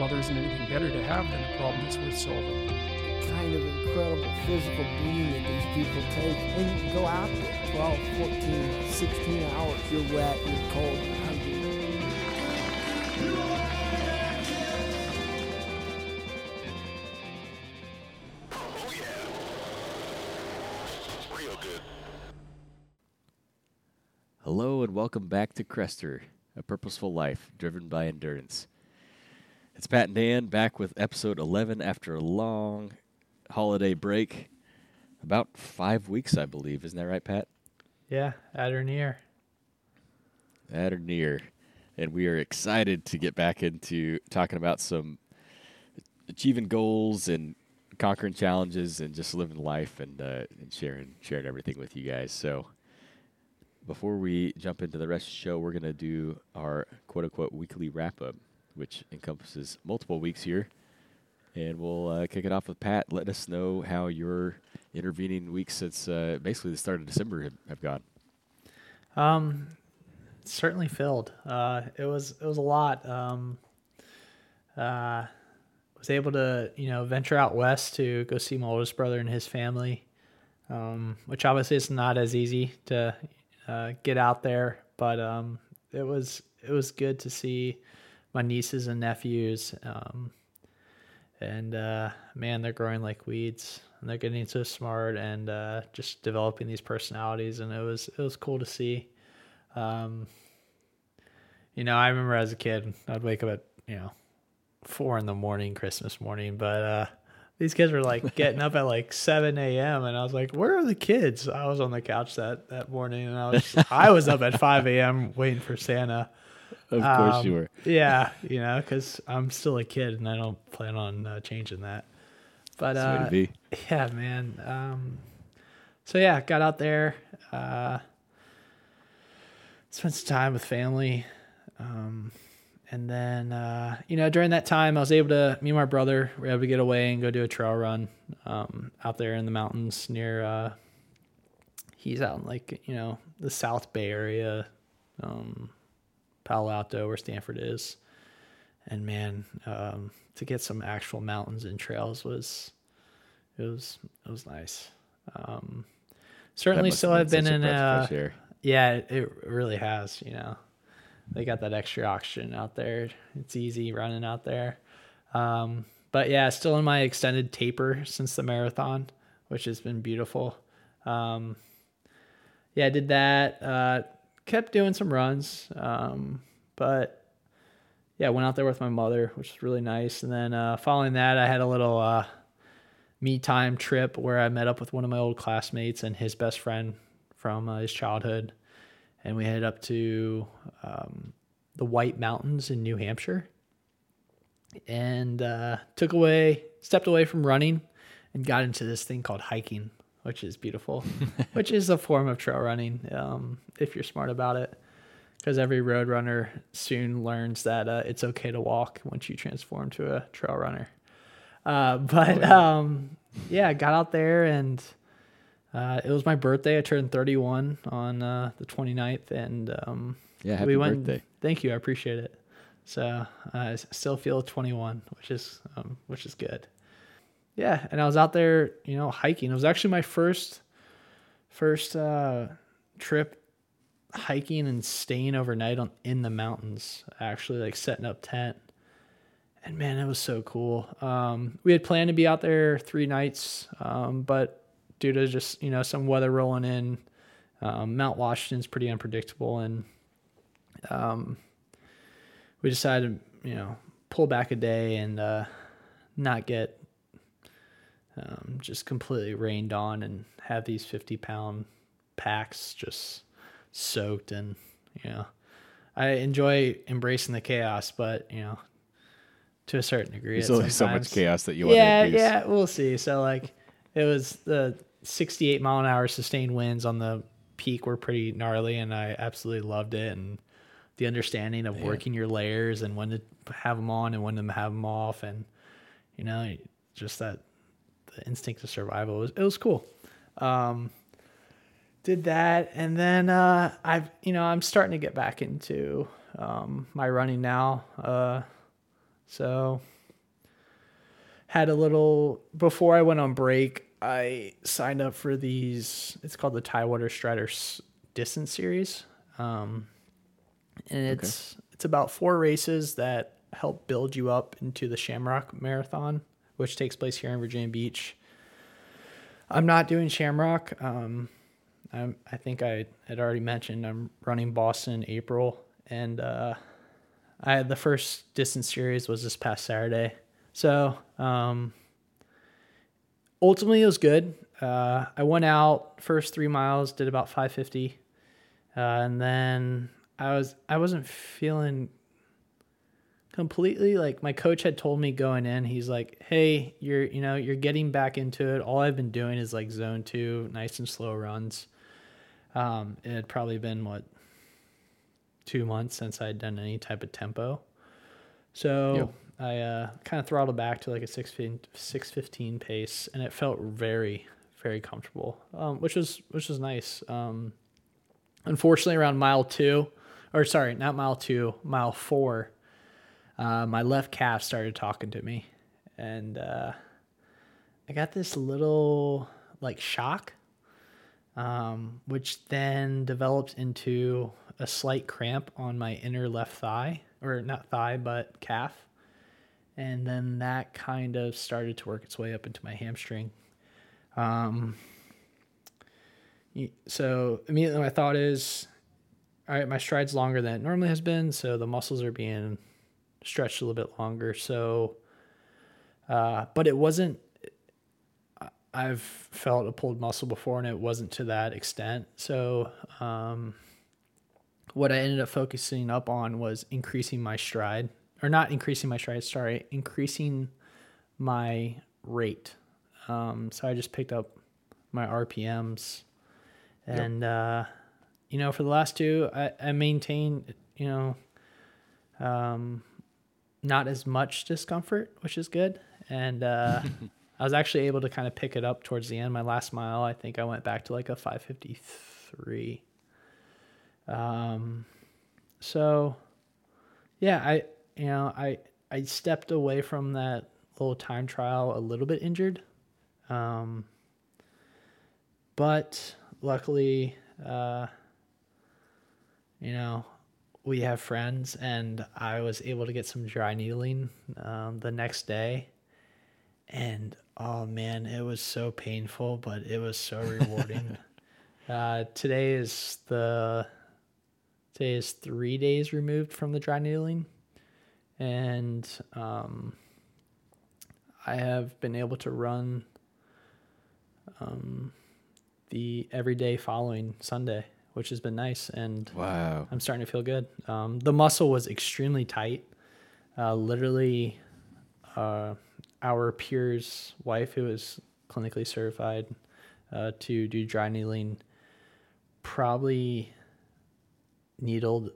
Well, there isn't anything better to have than a problem that's worth solving. kind of incredible physical being that these people take. And you can go out there 12, 14, 16 hours. You're wet, you're cold, welcome back to Crester, a purposeful life driven by endurance. It's Pat and Dan back with episode 11 after a long holiday break. About five weeks, I believe. Isn't that right, Pat? Yeah, at or near. At or near. And we are excited to get back into talking about some achieving goals and conquering challenges and just living life and, uh, and sharing sharing everything with you guys. So before we jump into the rest of the show, we're going to do our quote unquote weekly wrap up, which encompasses multiple weeks here. And we'll uh, kick it off with Pat. Let us know how your intervening weeks since uh, basically the start of December have, gone. Um, certainly filled. Uh, it was it was a lot. Um, uh, was able to you know venture out west to go see my oldest brother and his family, um, which obviously is not as easy to uh, get out there, but um, it was it was good to see my nieces and nephews. Um, and uh, man, they're growing like weeds, and they're getting so smart and uh, just developing these personalities, and it was it was cool to see. Um, you know, I remember as a kid, I'd wake up at you know four in the morning, Christmas morning, but uh, these kids were like getting up at like seven a.m. and I was like, "Where are the kids?" I was on the couch that that morning, and I was I was up at five a.m. waiting for Santa. Of course you Um, were. Yeah, you know, because I'm still a kid and I don't plan on uh, changing that. But uh, yeah, man. Um, so yeah, got out there, uh, spent some time with family, um, and then uh, you know during that time I was able to me and my brother We were able to get away and go do a trail run um, out there in the mountains near. Uh, he's out in like you know the South Bay area, um, Palo Alto where Stanford is, and man, um, to get some actual mountains and trails was it was it was nice. Um, certainly, still have been such a in uh, yeah, it, it really has. You know, they got that extra oxygen out there. It's easy running out there. Um, but yeah, still in my extended taper since the marathon, which has been beautiful. Um, yeah, I did that. Uh, kept doing some runs, um, but yeah, went out there with my mother, which was really nice. And then uh, following that, I had a little uh, me time trip where I met up with one of my old classmates and his best friend from uh, his childhood, and we headed up to um, the White Mountains in New Hampshire, and uh, took away, stepped away from running, and got into this thing called hiking, which is beautiful, which is a form of trail running um, if you're smart about it. Because every road runner soon learns that uh, it's okay to walk once you transform to a trail runner. Uh, but um, yeah, got out there and uh, it was my birthday. I turned 31 on uh, the 29th, and um, Yeah, happy went, birthday. Thank you, I appreciate it. So I still feel 21, which is um, which is good. Yeah, and I was out there, you know, hiking. It was actually my first first uh, trip hiking and staying overnight on in the mountains. Actually, like setting up tent and man, it was so cool. Um, we had planned to be out there three nights, um, but due to just you know some weather rolling in, um, Mount Washington's pretty unpredictable, and um, we decided you know pull back a day and uh, not get um, just completely rained on and have these fifty pound packs just soaked and you know I enjoy embracing the chaos, but you know to a certain degree. There's only so much chaos that you want yeah, to yeah, we'll see. So like, it was the 68 mile an hour sustained winds on the peak were pretty gnarly, and I absolutely loved it. And the understanding of working your layers and when to have them on and when to have them off, and you know, just that the instinct of survival was it was cool. Um, did that, and then uh, I've you know I'm starting to get back into um, my running now. Uh, so had a little before I went on break. I signed up for these. It's called the Tidewater Strider Distance Series, um, and it's it's about four races that help build you up into the Shamrock Marathon, which takes place here in Virginia Beach. I'm not doing Shamrock. Um, I'm, I think I had already mentioned I'm running Boston in April, and uh, I had the first distance series was this past Saturday. So um, ultimately, it was good. Uh, I went out first three miles, did about 550, uh, and then I was I wasn't feeling completely like my coach had told me going in he's like hey you're you know you're getting back into it all i've been doing is like zone two nice and slow runs um it had probably been what two months since i'd done any type of tempo so Yep. I uh kind of throttled back to like a 615 615 pace and it felt very very comfortable um which was which was nice. Um unfortunately around mile two or sorry not mile two mile four uh, my left calf started talking to me and uh, i got this little like shock um, which then developed into a slight cramp on my inner left thigh or not thigh but calf and then that kind of started to work its way up into my hamstring um, so immediately my thought is all right my stride's longer than it normally has been so the muscles are being stretched a little bit longer. So, uh, but it wasn't. I've felt a pulled muscle before, and it wasn't to that extent. So, um, what I ended up focusing up on was increasing my stride, or not increasing my stride. Sorry, increasing my rate. Um, so I just picked up my RPMs, and uh, you know, for the last two, I, I maintained, you know, um, not as much discomfort, which is good. And uh, I was actually able to kind of pick it up towards the end. My last mile, I think I went back to like a 553. Um, so yeah, I, you know, I, I stepped away from that little time trial a little bit injured. Um, but luckily, uh, you know, we have friends, and I was able to get some dry needling um, the next day. And oh man, it was so painful, but it was so rewarding. uh, today is the today is three days removed from the dry needling, and um, I have been able to run um, the every day following Sunday, which has been nice. And Wow. I'm starting to feel good. Um, the muscle was extremely tight. Uh, literally, uh, our peer's wife, who is clinically certified uh, to do dry needling, probably needled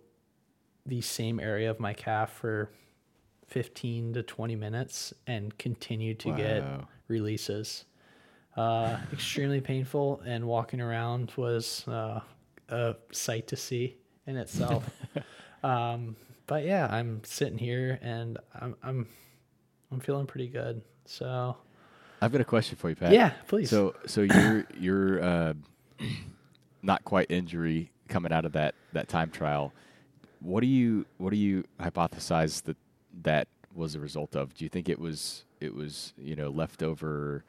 the same area of my calf for 15 to 20 minutes and continued to get releases. Uh, extremely painful, and walking around was uh, a sight to see in itself. um, but yeah, I'm sitting here and I'm I'm I'm feeling pretty good. So I've got a question for you, Pat. yeah, please. So, so your your uh, not quite injury coming out of that that time trial. What do you what do you hypothesize that that was a result of? Do you think it was it was you know leftover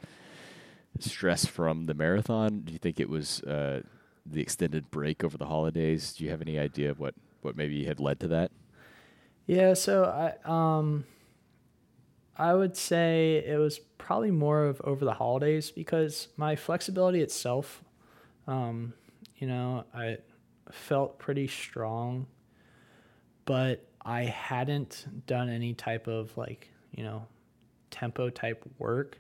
stress from the marathon? Do you think it was uh, the extended break over the holidays? Do you have any idea of what what maybe had led to that? Yeah, so I um I would say it was probably more of over the holidays because my flexibility itself um you know, I felt pretty strong but I hadn't done any type of like, you know, tempo type work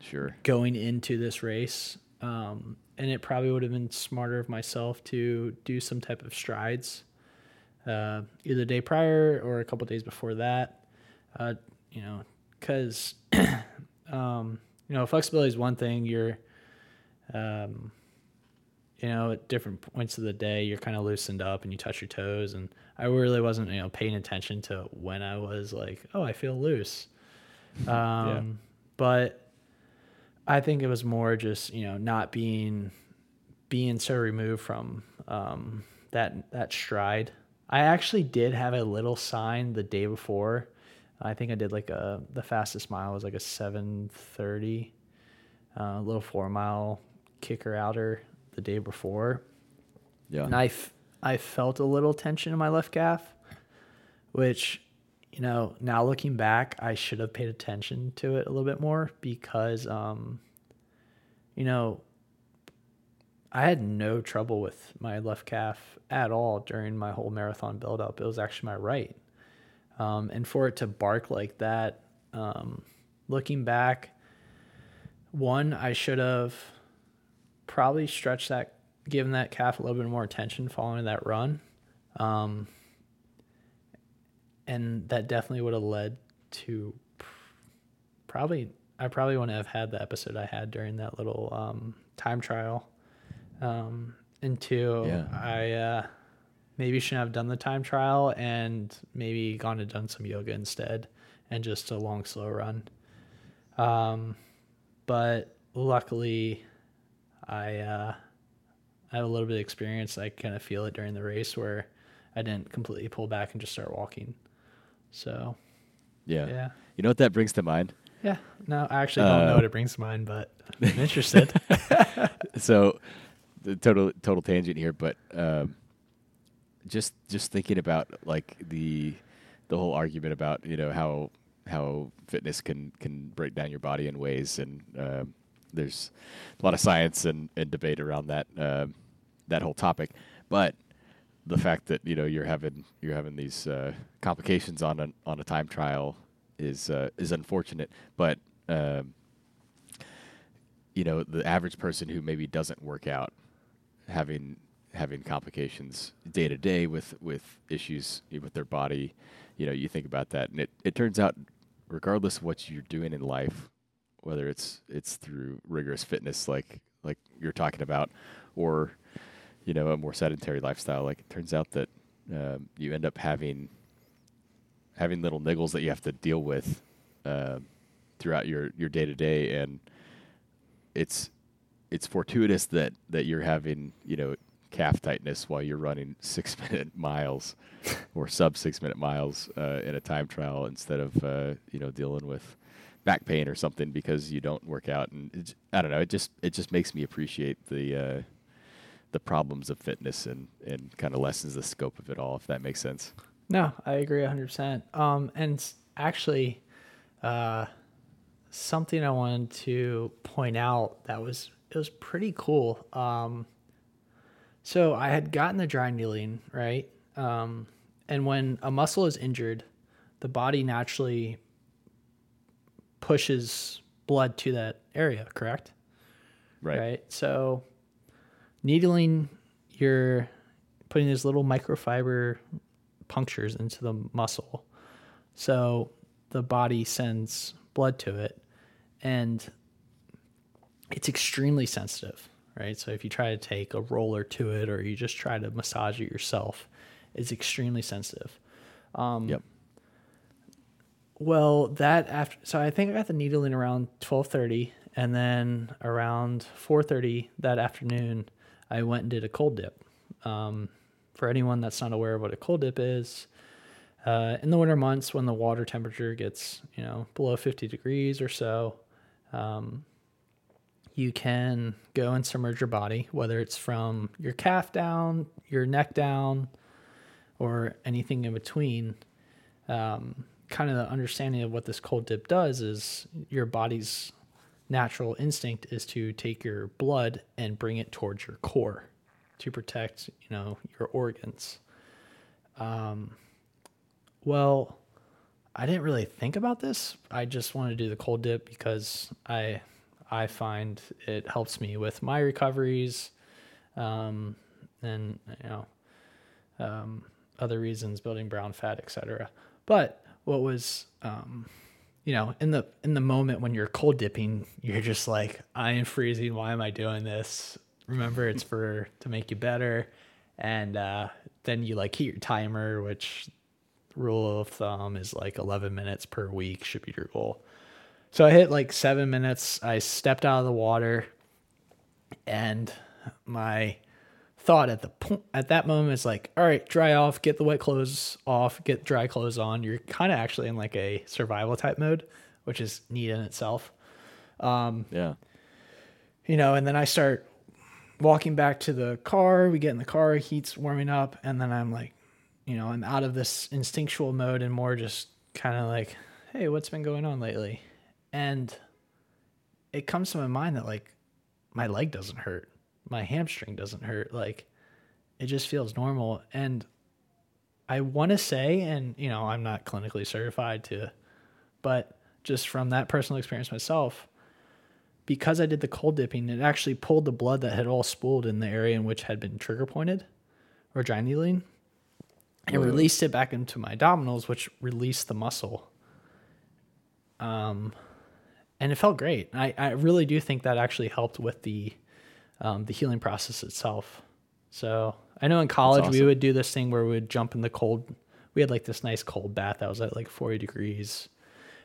Sure. going into this race. Um, and it probably would have been smarter of myself to do some type of strides, uh, either the day prior or a couple days before that. Uh, you know, because um, you know flexibility is one thing. You're um, you know, at different points of the day, you're kind of loosened up and you touch your toes. And I really wasn't, you know, paying attention to when I was like, oh, I feel loose. Um, But I think it was more just, you know, not being being so removed from um, that that stride. I actually did have a little sign the day before. I think I did like a the fastest mile was like a seven thirty, uh, a little four mile kicker outer the day before, Yeah. and I, f- I felt a little tension in my left calf, which, you know, now looking back, I should have paid attention to it a little bit more because, um, you know, I had no trouble with my left calf at all during my whole marathon buildup. It was actually my right. Um, and for it to bark like that, um, looking back, one, I should have probably stretched that, given that calf a little bit more attention following that run. Um, and that definitely would have led to probably, I probably wouldn't have had the episode I had during that little um, time trial. Um, and two, Yeah. I uh, maybe shouldn't have done the time trial and maybe gone and done some yoga instead and just a long, slow run. Um, but luckily, I uh, I have a little bit of experience. I kind of feel it during the race where I didn't completely pull back and just start walking. So yeah. yeah, You know what that brings to mind? yeah. No, I actually don't know Uh, what it brings to mind, but I'm interested. so the total total tangent here, but um, just just thinking about like the the whole argument about you know how how fitness can can break down your body in ways, and um, there's a lot of science and, and debate around that um, that whole topic, but the fact that you know you're having you're having these uh, complications on a on a time trial is uh, is unfortunate, but um, you know the average person who maybe doesn't work out having having complications day to day with with issues with their body you know you think about that. And it, it turns out regardless of what you're doing in life whether it's it's through rigorous fitness like like you're talking about or you know a more sedentary lifestyle. Like it turns out that um, you end up having having little niggles that you have to deal with um, throughout your your day to day and it's it's fortuitous that that you're having you know calf tightness while you're running six minute miles or sub six minute miles uh, in a time trial instead of uh, you know dealing with back pain or something because you don't work out and I don't know it just it just makes me appreciate the uh, the problems of fitness and and kind of lessens the scope of it all if that makes sense. No, I agree 100%. Um, and actually, uh, something I wanted to point out that was it was pretty cool. Um, so I had gotten the dry needling right, um, and when a muscle is injured, the body naturally pushes blood to that area. Correct Right. Right. So, needling, you're putting these little microfiber punctures into the muscle. So, the body sends blood to it, and it's extremely sensitive, right? So, if you try to take a roller to it or you just try to massage it yourself, it's extremely sensitive. Um, Yep. Well, that after so I think I got the needling around twelve thirty, and then around four thirty that afternoon, I went and did a cold dip. Um, for anyone that's not aware of what a cold dip is, uh, in the winter months when the water temperature gets you know below fifty degrees or so, um, you can go and submerge your body, whether it's from your calf down, your neck down, or anything in between um, kind of the understanding of what this cold dip does is your body's natural instinct is to take your blood and bring it towards your core to protect you know your organs um, well i didn't really think about this i just wanted to do the cold dip because i i find it helps me with my recoveries um, and you know um, other reasons, building brown fat, etc. But what was um, you know, in the in the moment when you're cold dipping, you're just like, I am freezing. Why am I doing this? Remember, it's for to make you better. And uh, then you like hit your timer, which rule of thumb is like 11 minutes per week should be your goal. So I hit like seven minutes. I stepped out of the water, and my thought at the point at that moment is like, all right, dry off, get the wet clothes off, get dry clothes on. You're kind of actually in like a survival type mode, which is neat in itself. Um, Yeah. you know, and then I start walking back to the car. We get in the car, heat's warming up, and then I'm like, you know, I'm out of this instinctual mode and more just kind of like, hey, what's been going on lately? And it comes to my mind that like my leg doesn't hurt, my hamstring doesn't hurt, like it just feels normal. And I want to say, and you know, I'm not clinically certified to, but just from that personal experience myself, because I did the cold dipping, it actually pulled the blood that had all spooled in the area in which had been trigger pointed or dry needling and Whoa. released it back into my abdominals, which released the muscle. Um, and it felt great. I, I really do think that actually helped with the um, the healing process itself. So I know in college we would do this thing where we would jump in the cold. We had like this nice cold bath that was at like 40 degrees,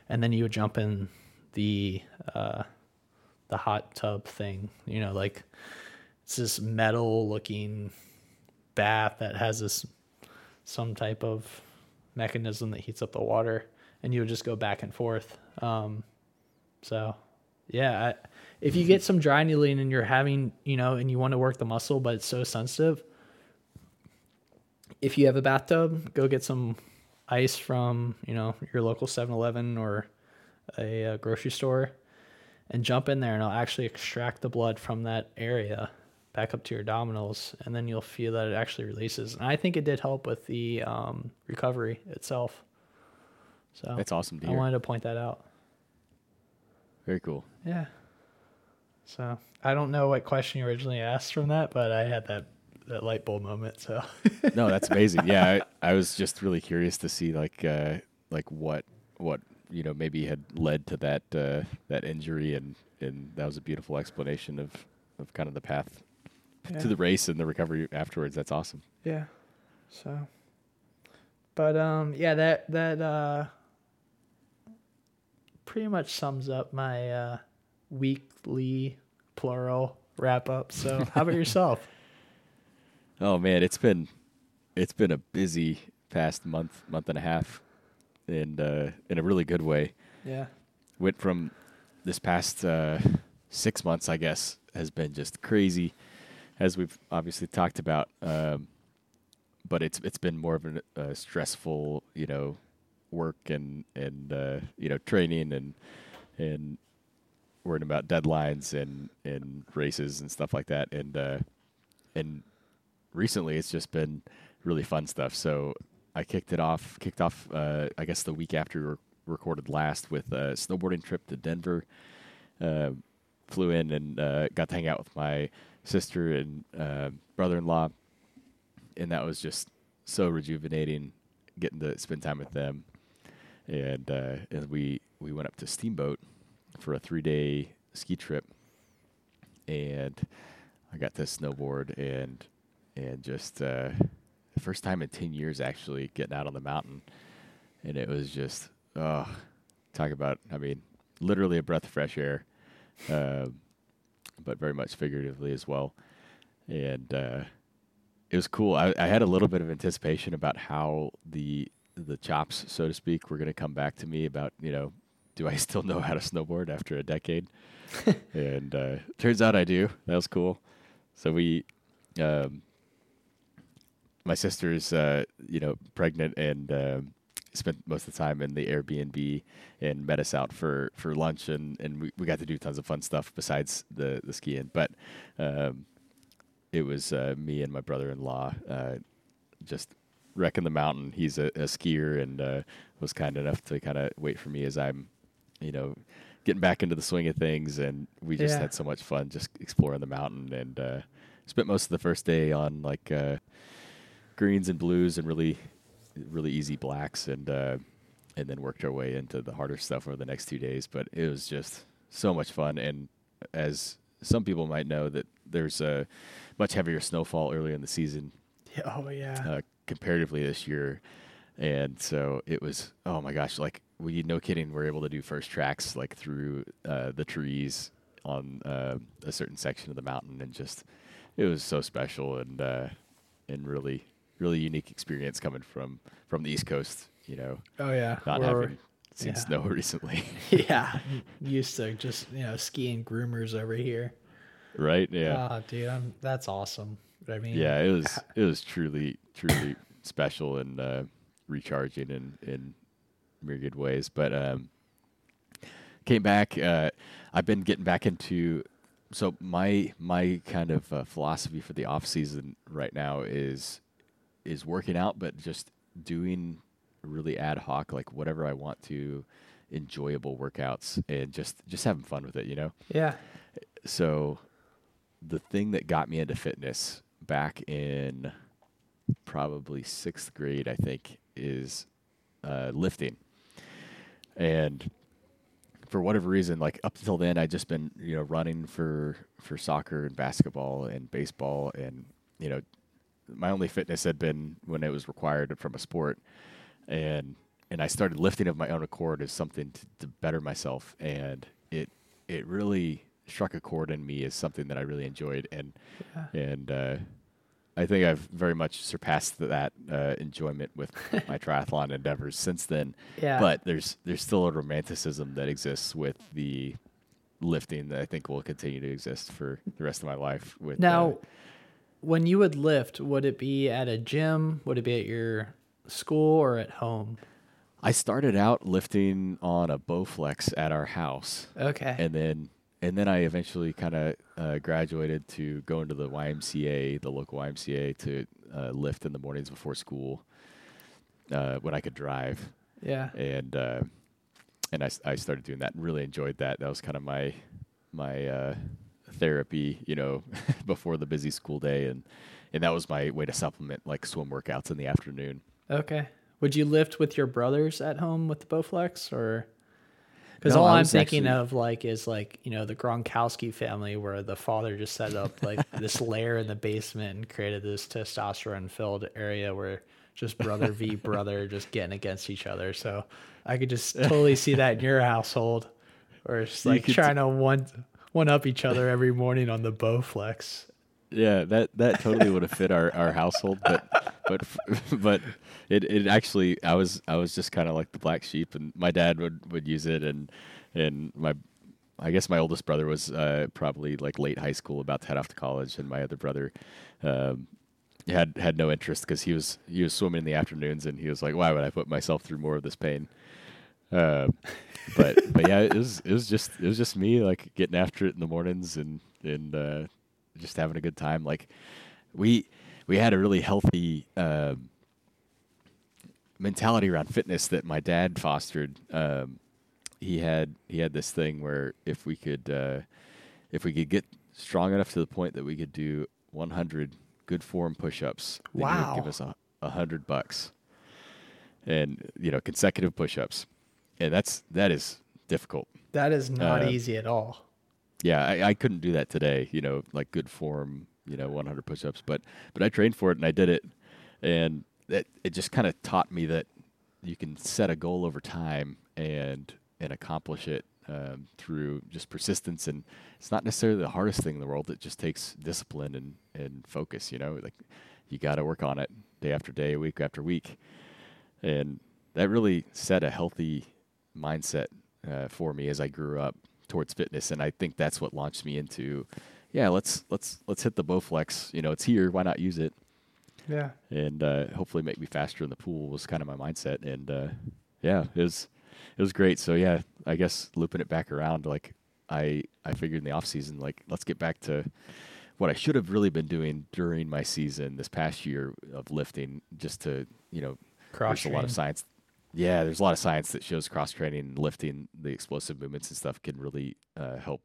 and then you would jump in the uh, the hot tub thing. You know, like it's this metal looking bath that has this some type of mechanism that heats up the water, and you would just go back and forth. Um, so, yeah, I, if you get some dry needling and you're having, you know, and you want to work the muscle, but it's so sensitive, if you have a bathtub, go get some ice from, you know, your local 7-Eleven or a, uh grocery store and jump in there and it'll actually extract the blood from that area back up to your abdominals and then you'll feel that it actually releases. And I think it did help with the um, recovery itself. So That's awesome I wanted to point that out. Very cool. Yeah. So I don't know what question you originally asked from that, but I had that that light bulb moment. So No, that's amazing. Yeah, I, I was just really curious to see like uh, like what what you know maybe had led to that uh, that injury, and and that was a beautiful explanation of of kind of the path Yeah. to the race and the recovery afterwards. That's awesome. yeah. So but um yeah, that that uh pretty much sums up my uh weekly plural wrap up. So how about yourself? Oh man, it's been it's been a busy past month month and a half, and uh, in a really good way. Yeah. went from this past uh, six months, I guess, has been just crazy, as we've obviously talked about. Um, but it's it's been more of a uh, stressful, you know, work and and uh, you know training and and worrying about deadlines and and races and stuff like that. And uh, and recently, it's just been really fun stuff. So I kicked it off, kicked off, uh, I guess the week after we re- recorded last with a snowboarding trip to Denver. Uh, flew in and uh, got to hang out with my sister and uh, brother-in-law, and that was just so rejuvenating, getting to spend time with them. And uh, and we we went up to Steamboat for a three-day ski trip, and I got to snowboard and and just uh, the first time in ten years actually getting out on the mountain, and it was just oh, talk about I mean literally a breath of fresh air, um, but very much figuratively as well, and uh, it was cool. I, I had a little bit of anticipation about how the the chops, so to speak, were going to come back to me about you know, do I still know how to snowboard after a decade? and uh, turns out I do. That was cool. So we, um, my sister's, uh, you know, pregnant and um, spent most of the time in the Airbnb and met us out for, for lunch and, and we, we got to do tons of fun stuff besides the, the skiing. But um, it was uh, me and my brother-in-law uh, just wrecking the mountain. He's a, a skier and uh, was kind enough to kind of wait for me as I'm, you know, getting back into the swing of things. And we just Yeah. had so much fun just exploring the mountain and uh, spent most of the first day on like uh, greens and blues and really, really easy blacks and uh, and then worked our way into the harder stuff over the next two days. But it was just so much fun, and as some people might know, that there's a much heavier snowfall earlier in the season oh yeah. uh, comparatively this year, and so it was oh my gosh, like we no kidding, we're able to do first tracks like through uh, the trees on uh, a certain section of the mountain, and just it was so special and uh, and really really unique experience coming from from the East Coast, you know, oh yeah. not We're- having seen yeah. snow recently, yeah. Used to just you know skiing groomers over here. right? Yeah. Ah, dude, I'm, that's awesome. I mean, yeah it was it was truly truly special and uh recharging in in myriad ways but um came back uh i've been getting back into so my my kind of uh, philosophy for the off season right now is is working out but just doing really ad hoc like whatever i want to enjoyable workouts and just just having fun with it you know Yeah. so the thing that got me into fitness back in probably sixth grade, I think, is uh, lifting. And for whatever reason, like up until then, I'd just been you know running for for soccer and basketball and baseball, and you know my only fitness had been when it was required from a sport, and and I started lifting of my own accord as something to, to better myself, and it it really struck a chord in me as something that I really enjoyed, and Yeah. and uh, I think I've very much surpassed that uh, enjoyment with my triathlon endeavors since then. Yeah. But there's there's still a romanticism that exists with the lifting that I think will continue to exist for the rest of my life. With Now, uh, when you would lift, would it be at a gym? Would it be at your school or at home? I started out lifting on a Bowflex at our house, Okay. and then and then I eventually kind of uh, graduated to going to the YMCA, the local YMCA, to uh, lift in the mornings before school uh, when I could drive. yeah. and uh, and I, I started doing that and really enjoyed that. That was kind of my my uh, therapy, you know, before the busy school day, and and that was my way to supplement like swim workouts in the afternoon. Okay. Would you lift with your brothers at home with the Bowflex or? Because No, all I'm thinking actually- of like is like you know the Gronkowski family where the father just set up like this lair in the basement and created this testosterone filled area where just brother v brother just getting against each other. So I could just totally see that in your household, where it's You like trying to one one up each other every morning on the Bowflex. Yeah, that that totally would have fit our, our household, but but but it, it actually I was I was just kind of like the black sheep, and my dad would, would use it, and and my I guess my oldest brother was uh, probably like late high school, about to head off to college, and my other brother um, had had no interest because he was he was swimming in the afternoons, and he was like, why would I put myself through more of this pain? Uh, but but yeah, it was it was just it was just me like getting after it in the mornings and and uh, just having a good time. Like we we had a really healthy um, mentality around fitness that my dad fostered. Um, he had he had this thing where if we could uh, if we could get strong enough to the point that we could do 100 good form push-ups, would give us a, a hundred bucks, and you know consecutive push-ups, and that's that is difficult. That is not Uh, easy at all. Yeah, I, I couldn't do that today. You know, like good form, you know, 100 push-ups. But but I trained for it and I did it, and that it just kind of taught me that you can set a goal over time and and accomplish it um, through just persistence. And it's not necessarily the hardest thing in the world. It just takes discipline and and focus. You know, like you got to work on it day after day, week after week, and that really set a healthy mindset uh, for me as I grew up towards fitness, and I think that's what launched me into, yeah, let's let's let's hit the Bowflex. You know, it's here. Why not use it? Yeah. And uh, hopefully make me faster in the pool was kind of my mindset. And uh, yeah, it was it was great. So yeah, I guess looping it back around, like I I figured in the off season, like let's get back to what I should have really been doing during my season this past year of lifting, just to you know Cross there's a lot of science. Yeah, there's a lot of science that shows cross training and lifting, the explosive movements and stuff can really uh, help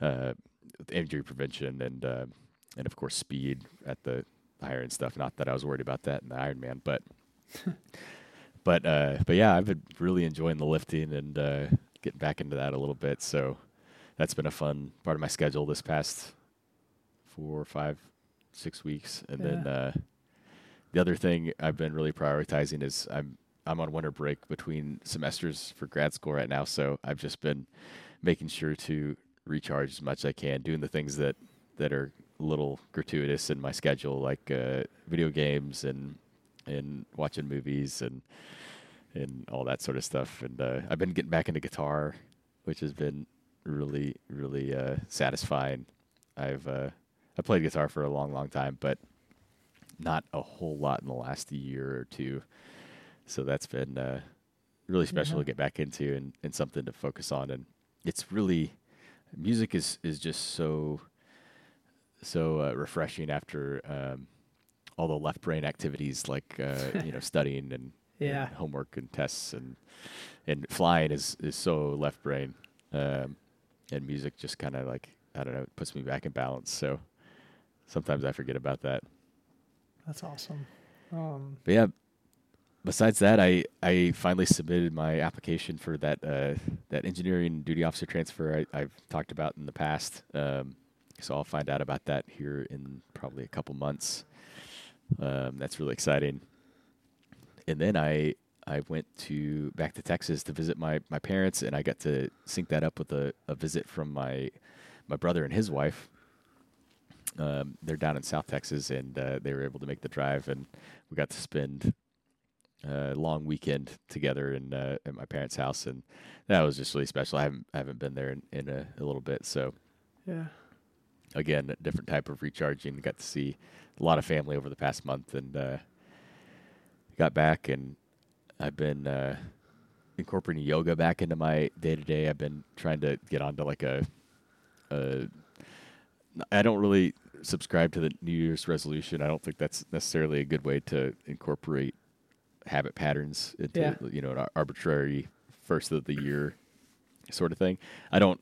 uh, with injury prevention and uh, and of course speed at the higher end stuff. Not that I was worried about that in the Ironman, but but uh, but yeah, I've been really enjoying the lifting and uh, getting back into that a little bit. So that's been a fun part of my schedule this past four, five, six weeks. And then Yeah. uh, the other thing I've been really prioritizing is I'm I'm on winter break between semesters for grad school right now. So I've just been making sure to recharge as much as I can, doing the things that that are a little gratuitous in my schedule, like uh, video games and and watching movies and and all that sort of stuff. And uh, I've been getting back into guitar, which has been really really uh, satisfying. I've uh, I played guitar for a long long time, but not a whole lot in the last year or two. So that's been uh, really special Yeah. to get back into and, and something to focus on. And it's really music is is just so so uh, refreshing after um, all the left brain activities like uh, you know studying and, and homework and tests and and flying is is so left brain um, and music just kind of like I don't know it puts me back in balance. So sometimes I forget about that. That's awesome. Um, But yeah, besides that, I I finally submitted my application for that uh, that engineering duty officer transfer I, I've talked about in the past. Um, so I'll find out about that here in probably a couple months. Um, that's really exciting. And then I I went to back to Texas to visit my my parents, and I got to sync that up with a, a visit from my my brother and his wife. Um, they're down in South Texas, and uh, they were able to make the drive, and we got to spend a long weekend together in uh, at my parents' house, and that was just really special. I haven't I haven't been there in, in a, a little bit, so yeah. again, a different type of recharging. Got to see a lot of family over the past month, and uh, got back, and I've been uh, incorporating yoga back into my day to day. I've been trying to get onto like a, a. I don't really subscribe to the New Year's resolution. I don't think that's necessarily a good way to incorporate habit patterns into Yeah. you know an arbitrary first of the year sort of thing. I don't.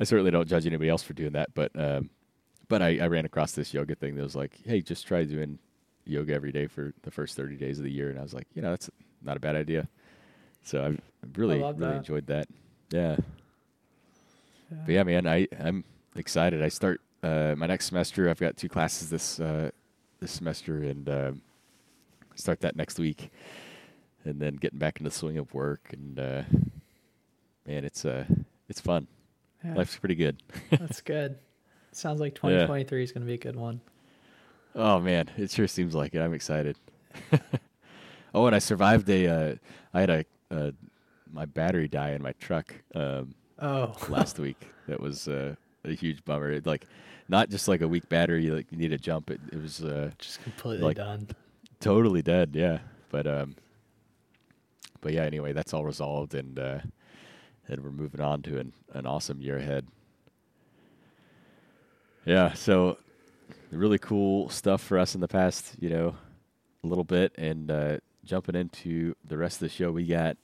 I certainly don't judge anybody else for doing that, but um, but I, I ran across this yoga thing that was like, hey, just try doing yoga every day for the first thirty days of the year, and I was like, you know, that's not a bad idea. So I've really really that. enjoyed that. Yeah, Yeah. but yeah, man, I I'm excited. I start uh, my next semester. I've got two classes this uh, this semester, and um, start that next week, and then getting back into the swing of work. And uh, man, it's uh it's fun. Yeah. Life's pretty good. That's good. Sounds like 2023 is going to be a good one. Oh man, it sure seems like it. I'm excited. oh, and I survived a. Uh, I had a, uh my battery die in my truck um, Oh, last week. That was uh, a huge bummer. It, like, not just like a weak battery. Like you need a jump. It, it was uh, just completely Like- done. Totally dead. Yeah, but um, but yeah. Anyway, that's all resolved, and uh, and we're moving on to an an awesome year ahead. Yeah. So really cool stuff for us in the past, you know, a little bit, and uh, jumping into the rest of the show, we got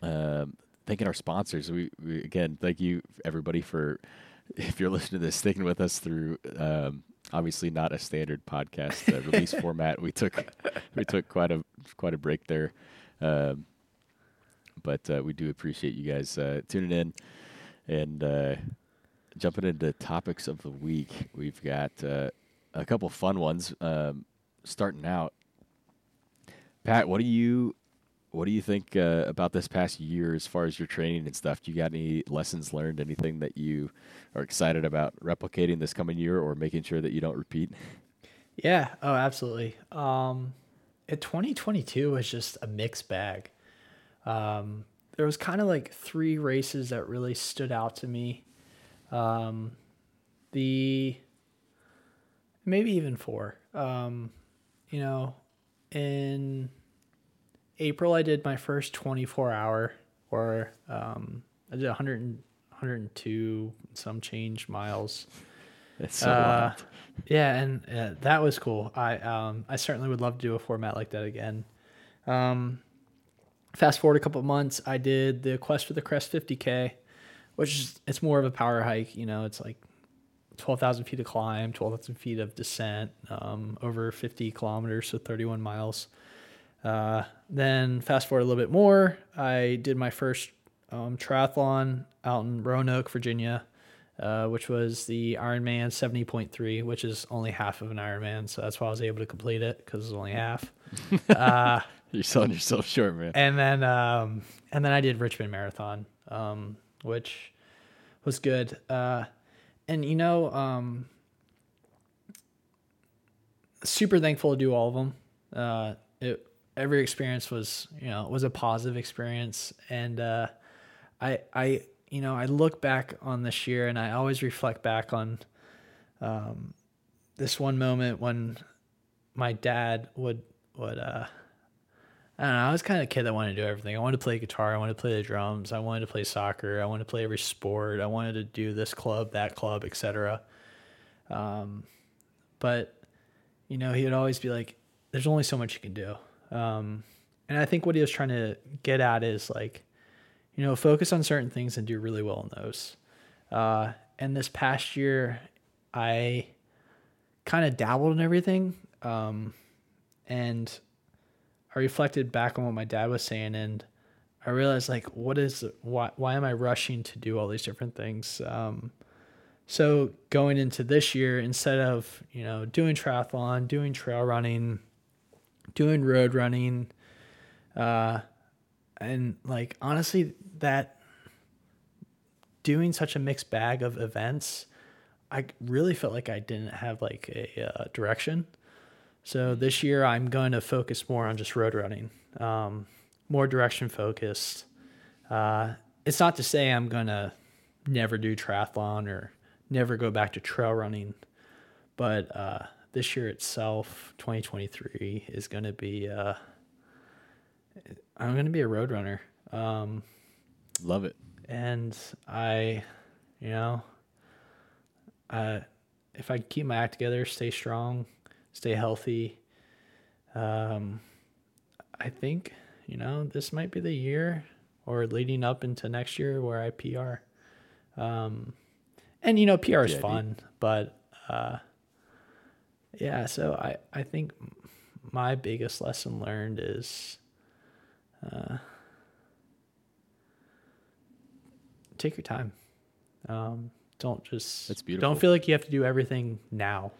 um, thanking our sponsors. We, we again thank you everybody for if you're listening to this, sticking with us through. Um, obviously, not a standard podcast uh, release format. We took we took quite a quite a break there, um, but uh, we do appreciate you guys uh, tuning in and uh, jumping into topics of the week. We've got uh, a couple fun ones. Um, starting out, Pat, what do you what do you think uh, about this past year as far as your training and stuff? Do you got any lessons learned? Anything that you are excited about replicating this coming year, or making sure that you don't repeat? Yeah. Oh, absolutely. Um, it 2022 was just a mixed bag. Um, there was kind of like three races that really stood out to me. Um, the maybe even four. Um, you know, in April, I did my first 24 hour, or um, I did 100 and, 102 some change miles. It's so Uh, wild. yeah, and uh, that was cool. I um I certainly would love to do a format like that again. Um, fast forward a couple of months, I did the Quest for the Crest 50k, which is it's more of a power hike. You know, it's like twelve thousand feet of climb, twelve thousand feet of descent, um, over fifty kilometers, so thirty one miles. Uh, then fast forward a little bit more, I did my first um, triathlon out in Roanoke, Virginia, uh, which was the Ironman 70.3, which is only half of an Ironman. So that's why I was able to complete it because it's only half. uh, You're selling yourself short, man. and then um, and then I did Richmond Marathon, um, which was good. Uh, and you know, um, super thankful to do all of them. Uh, it every experience was you know was a positive experience, and uh, I I you know I look back on this year and I always reflect back on um, this one moment when my dad would would uh I don't know. I was kind of a kid that wanted to do everything. I wanted to play guitar. I wanted to play the drums. I wanted to play soccer. I wanted to play every sport. I wanted to do this club, that club, etc. Um, but you know, he would always be like, "There's only so much you can do." Um, and I think what he was trying to get at is like, you know, focus on certain things and do really well in those. Uh, and this past year, I kind of dabbled in everything. Um, and I reflected back on what my dad was saying and I realized like what is why why am I rushing to do all these different things? Um, so going into this year, instead of you know doing triathlon, doing trail running, doing road running, uh, and like honestly, that doing such a mixed bag of events, I really felt like I didn't have like a uh, direction. So this year I'm going to focus more on just road running, um, more direction focused. Uh, it's not to say I'm going to never do triathlon or never go back to trail running, but uh, this year itself, 2023, is going to be. Uh, I'm going to be a road runner, um, Love it. and I, you know, uh, if I keep my act together, stay strong, stay healthy, um, I think you know this might be the year or leading up into next year where I PR. Um, and you know PR is Yeah, dude. fun, but uh, yeah. So I I think my biggest lesson learned is. Uh, take your time. Um, don't just That's beautiful. don't feel like you have to do everything now.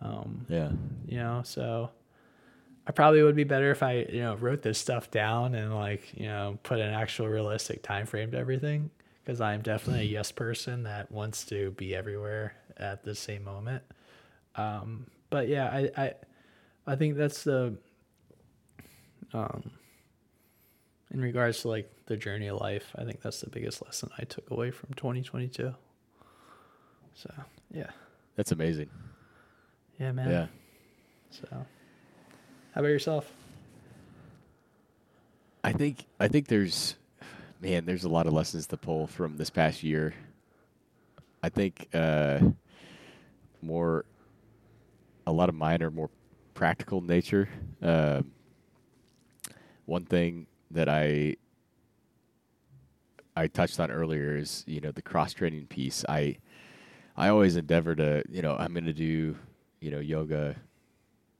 Um, Yeah. you know so i probably would be better if i you know wrote this stuff down and like you know put an actual realistic time frame to everything because i'm definitely a yes person that wants to be everywhere at the same moment um but yeah i i i think that's the um in regards to like the journey of life i think that's the biggest lesson i took away from 2022 so yeah That's amazing. yeah man Yeah. so, how about yourself? I think I think there's man, there's a lot of lessons to pull from this past year. I think uh more a lot of mine are more practical nature. Um one thing that I I touched on earlier is, you know, the cross training piece. I I always endeavor to, you know, I'm going to do, you know, yoga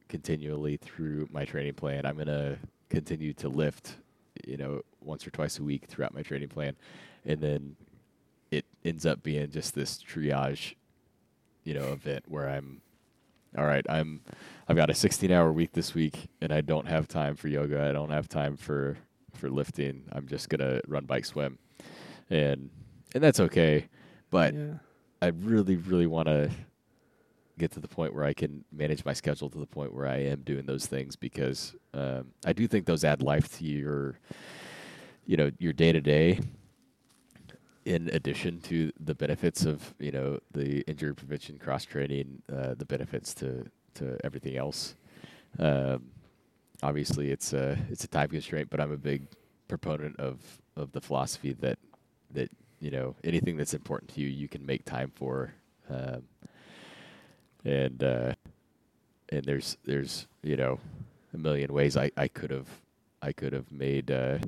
continually through my training plan. I'm going to continue to lift, you know, once or twice a week throughout my training plan. And then it ends up being just this triage, you know, event where I'm all right, I'm I've got a 16-hour week this week and I don't have time for yoga. I don't have time for for lifting. I'm just going to run bike swim. And and that's okay. But yeah, I really, really want to get to the point where I can manage my schedule to the point where I am doing those things because um, I do think those add life to your, you know, your day to day. In addition to the benefits of you know the injury prevention, cross training, uh, the benefits to to everything else. Um, obviously, it's a it's a time constraint, but I'm a big proponent of of the philosophy that that you know anything that's important to you you can make time for um, and uh, and there's there's you know a million ways I, I could have I could have made uh,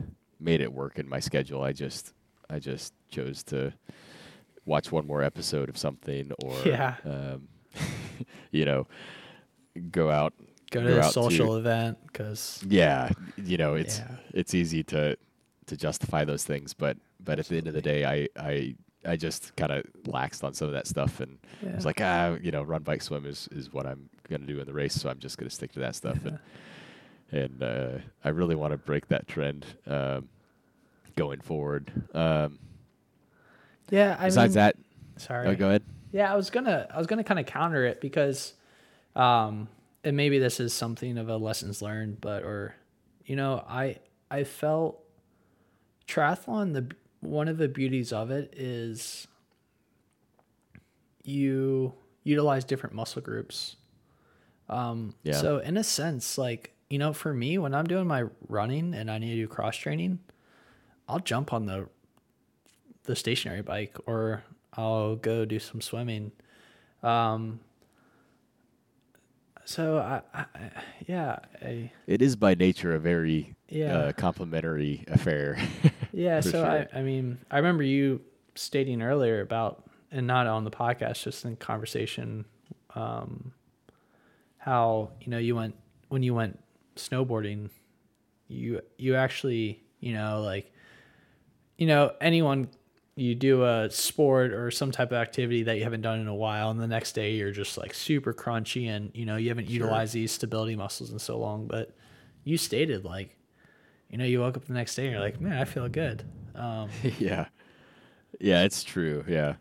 made it work in my schedule I just I just chose to watch one more episode of something or Yeah. um, you know go out Go to Go out social to- event because Yeah, you know, it's Yeah. it's easy to to justify those things, but but at the end of the day, I I I just kind of laxed on some of that stuff, and I was like, ah, you know, run, bike, swim is is what I'm gonna do in the race, so I'm just gonna stick to that stuff, and and uh, I really want to break that trend um, going forward. Um, yeah. I besides mean, that, sorry. oh, go ahead. Yeah, I was gonna I was gonna kind of counter it because, um, and maybe this is something of a lessons learned, but or, you know, I I felt triathlon the one of the beauties of it is you utilize different muscle groups. Um, Yeah. So in a sense, like you know, for me, when I'm doing my running and I need to do cross training, I'll jump on the the stationary bike or I'll go do some swimming. Um, so I, I yeah, I, It is by nature a very Yeah. uh, complimentary affair. yeah. So sure. I, I mean, I remember you stating earlier about, and not on the podcast, just in conversation, um, how, you know, you went, when you went snowboarding, you, you actually, you know, like, you know, anyone you do a sport or some type of activity that you haven't done in a while and the next day you're just like super crunchy and you know you haven't utilized these stability muscles in so long but you stated like you know you woke up the next day and you're like man i feel good. Um yeah, yeah, it's true. Yeah,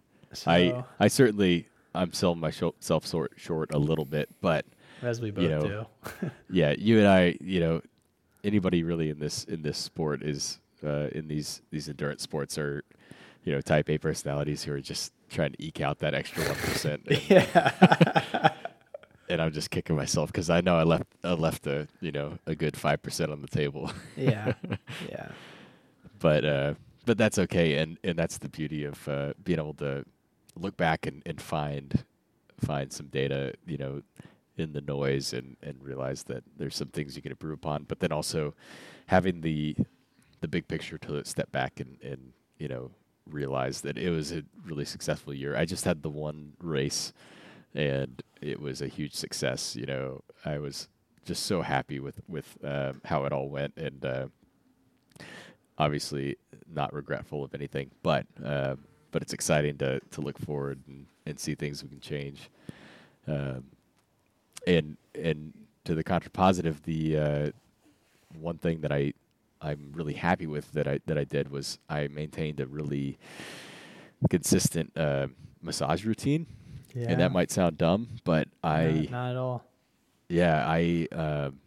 I I certainly I'm selling myself short short a little bit, but as we both you know, do. yeah, you and I, you know, anybody really in this in this sport is uh, in these these endurance sports are, you know, type A personalities who are just trying to eke out that extra one percent. yeah. And I'm just kicking myself because I know I left I left a you know a good five percent on the table, yeah. Yeah. But uh, but that's okay, and and that's the beauty of uh, being able to look back and, and find find some data, you know, in the noise and, and realize that there's some things you can improve upon, but then also having the the big picture to step back and, and you know realize that it was a really successful year. I just had the one race and it was a huge success. You know, I was just so happy with with um, how it all went and uh, obviously not regretful of anything, but uh, but it's exciting to to look forward and, and see things we can change. Um, and and to the contrapositive, the uh, one thing that I I'm really happy with that I that I did was I maintained a really consistent uh, massage routine. yeah And that might sound dumb, but I not, not at all yeah, I um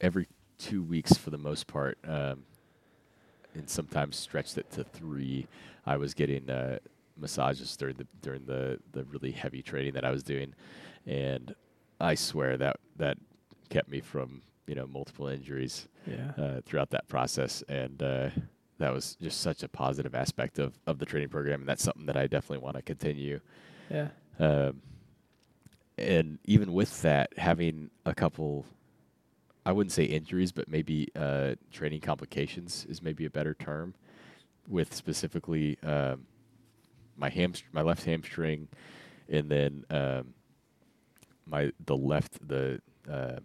every two weeks for the most part, um, and sometimes stretched it to three. I was getting uh, massages during the during the the really heavy training that I was doing, and I swear that that kept me from you know multiple injuries yeah uh, throughout that process, and uh, that was just such a positive aspect of of the training program, and that's something that I definitely want to continue. yeah Um, and even with that, having a couple, I wouldn't say injuries, but maybe uh, training complications is maybe a better term. With specifically um, my hamstr- my left hamstring, and then um, my the left the uh,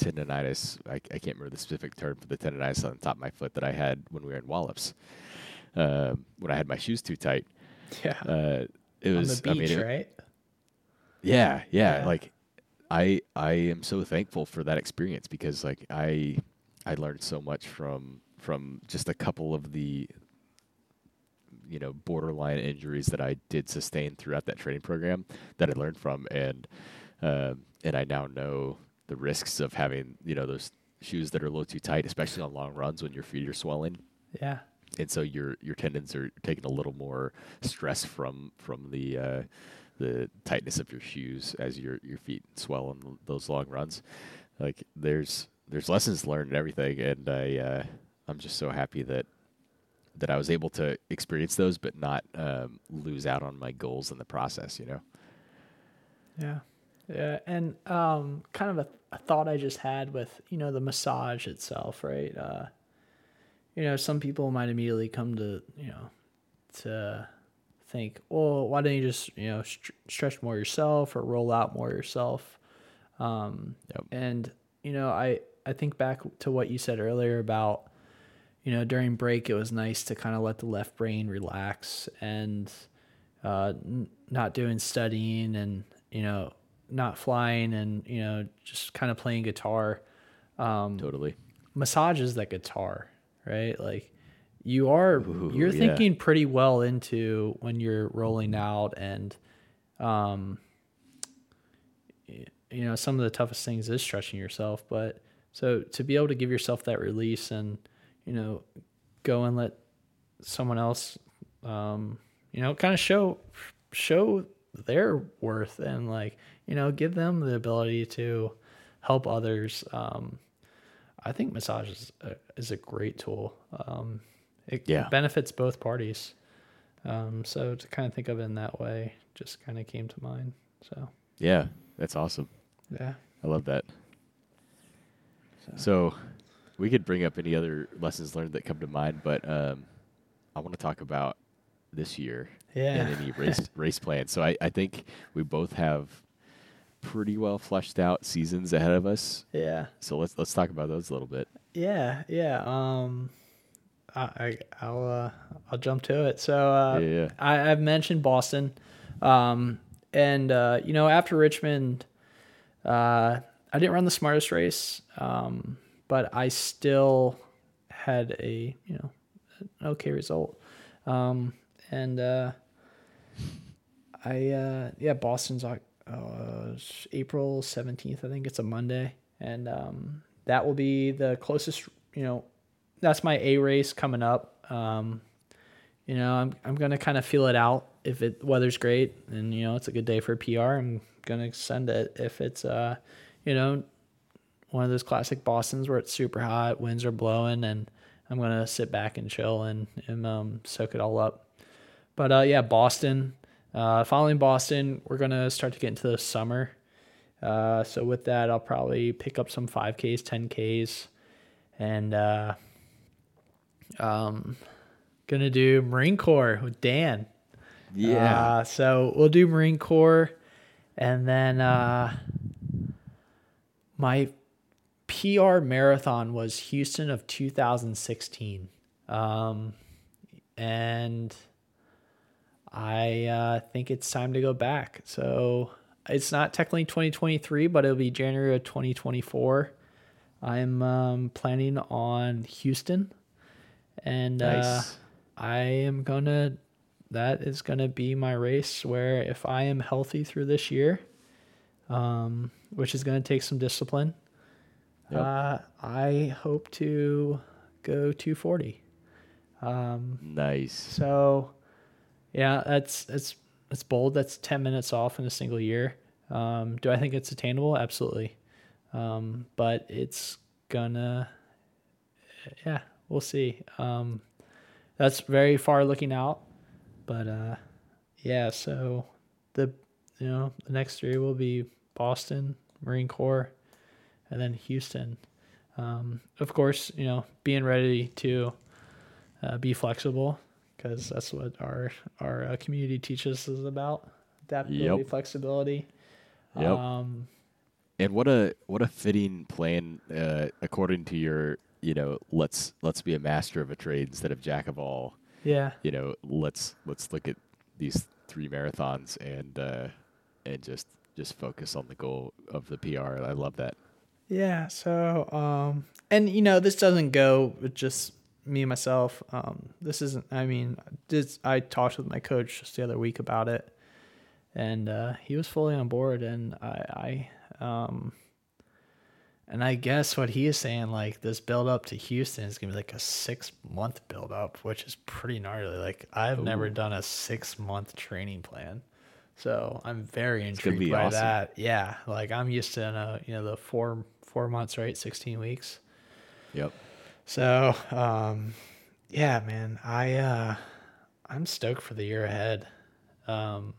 tendonitis. I, I can't remember the specific term for the tendonitis on the top of my foot that I had when we were in Wallops. Um, when I had my shoes too tight, yeah uh, it on was. the I mean, beach it- right yeah, yeah, Yeah. Like I I am so thankful for that experience because like I I learned so much from from just a couple of the you know borderline injuries that I did sustain throughout that training program that I learned from and um, and I now know the risks of having you know those shoes that are a little too tight, especially on long runs when your feet are swelling yeah and so your your tendons are taking a little more stress from from the uh, the tightness of your shoes as your your feet swell on those long runs. Like there's there's lessons learned and everything, and I uh, I'm just so happy that that I was able to experience those, but not um, lose out on my goals in the process. You know. Yeah. Yeah. And um, kind of a, a thought I just had with, you know, the massage itself, right? Uh, you know, some people might immediately come to, you know, to think, well, why don't you just, you know, str- stretch more yourself or roll out more yourself? Um, Yep. And you know, I I think back to what you said earlier about you know during break it was nice to kind of let the left brain relax and uh, n- not doing studying and you know not flying and you know just kind of playing guitar. Um, Totally. massages that guitar, right? Like you are Ooh, you're yeah. thinking pretty well into when you're rolling out and um you know some of the toughest things is stretching yourself but so to be able to give yourself that release and you know go and let someone else um you know kind of show show their worth and like you know give them the ability to help others um I think massage is a, is a great tool. Um, it Yeah. benefits both parties. Um, so to kind of think of it in that way just kind of came to mind. So Yeah, that's awesome. yeah, I love that. So, we could bring up any other lessons learned that come to mind, but um, I want to talk about this year yeah, and any race race plans. So I, I think we both have pretty well fleshed out seasons ahead of us. yeah, So let's let's talk about those a little bit. yeah, yeah. Um, I, I I'll uh, I'll jump to it. So uh, yeah, yeah. I, I've mentioned Boston, um, and uh, you know after Richmond, uh, I didn't run the smartest race, um, but I still had a you know an okay result, um, and uh, I uh, yeah Boston's Oc- uh, April seventeenth I think it's a Monday, and um, that will be the closest you know that's my A race coming up. Um, you know, I'm I'm gonna kind of feel it out. If it weather's great and you know it's a good day for PR, I'm gonna send it. If it's uh, you know, one of those classic Boston's where it's super hot, winds are blowing, and I'm gonna sit back and chill and, and um, soak it all up. But uh, yeah, Boston. Uh, following Boston, we're gonna start to get into the summer. Uh, so with that, I'll probably pick up some 5Ks, 10Ks, and uh, um, gonna do Marine Corps with Dan. Uh, so we'll do Marine Corps, and then uh, my PR marathon was Houston of 2016, um, and I uh, think it's time to go back. So it's not technically 2023, but it'll be January of 2024. I'm um, planning on Houston, and uh. I am gonna. That is gonna be my race. Where if I am healthy through this year, um, which is gonna take some discipline, Yep. uh, I hope to go 240. Um, nice. so, yeah, that's that's that's bold. That's 10 minutes off in a single year. Um, do I think it's attainable? Absolutely. Um, but it's gonna, yeah, we'll see. Um, that's very far looking out, but uh, yeah. So the you know the next three will be Boston, Marine Corps, and then Houston. Um, of course, you know, being ready to uh, be flexible because that's what our our uh, community teaches us about adaptability, Yep. flexibility. Yep. Um, And what a what a fitting plan uh, according to your you know let's let's be a master of a trade instead of jack of all. yeah, You know let's let's look at these three marathons and uh, and just just focus on the goal of the PR. I love that. yeah. So, um, and you know, this doesn't go just me myself. Um, this isn't. I mean, this I talked with my coach just the other week about it, and uh, he was fully on board. And I, I, um, and I guess what he is saying, like this build up to Houston is gonna be like a six month build up, which is pretty gnarly. Like I've never done a six month training plan. So I'm very intrigued by awesome. that. Yeah. Like I'm used to uh, you know, the four four months, right? Sixteen weeks. Yep. So, um, yeah, man, I, uh, I'm stoked for the year ahead. Um,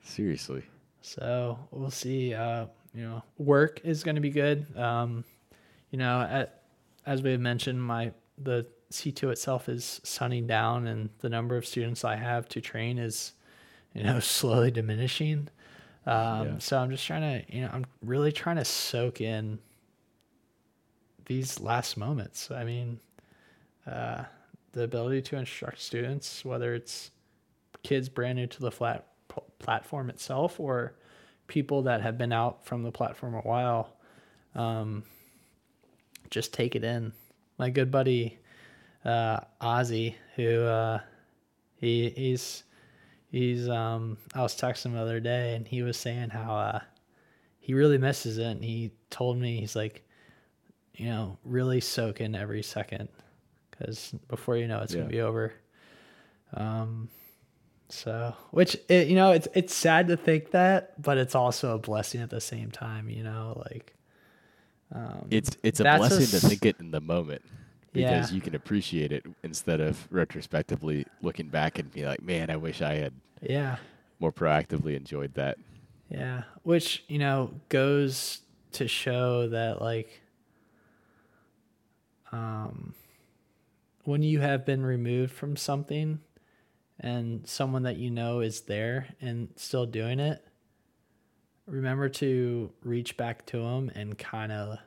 Seriously. so we'll see. Uh, you know, work is going to be good. Um, you know, at, as we had mentioned, my the C2 itself is sunning down, and the number of students I have to train is, you know, slowly diminishing. Um, Yeah. So I'm just trying to, you know, I'm really trying to soak in these last moments. I mean, uh, the ability to instruct students, whether it's kids brand new to the flat pl- platform itself or people that have been out from the platform a while, um, just take it in. My good buddy uh, Ozzy, who uh, he he's he's um I was texting him the other day and he was saying how uh he really misses it and he told me he's like you know really soak in every second because before you know it's Yeah. gonna be over um so which it, you know it's it's sad to think that but it's also a blessing at the same time you know like um It's it's a That's a blessing to think it in the moment because Yeah. you can appreciate it instead of retrospectively looking back and be like, man, I wish I had yeah more proactively enjoyed that. Yeah, which you know goes to show that like um when you have been removed from something and someone that you know is there and still doing it remember to reach back to them and kind of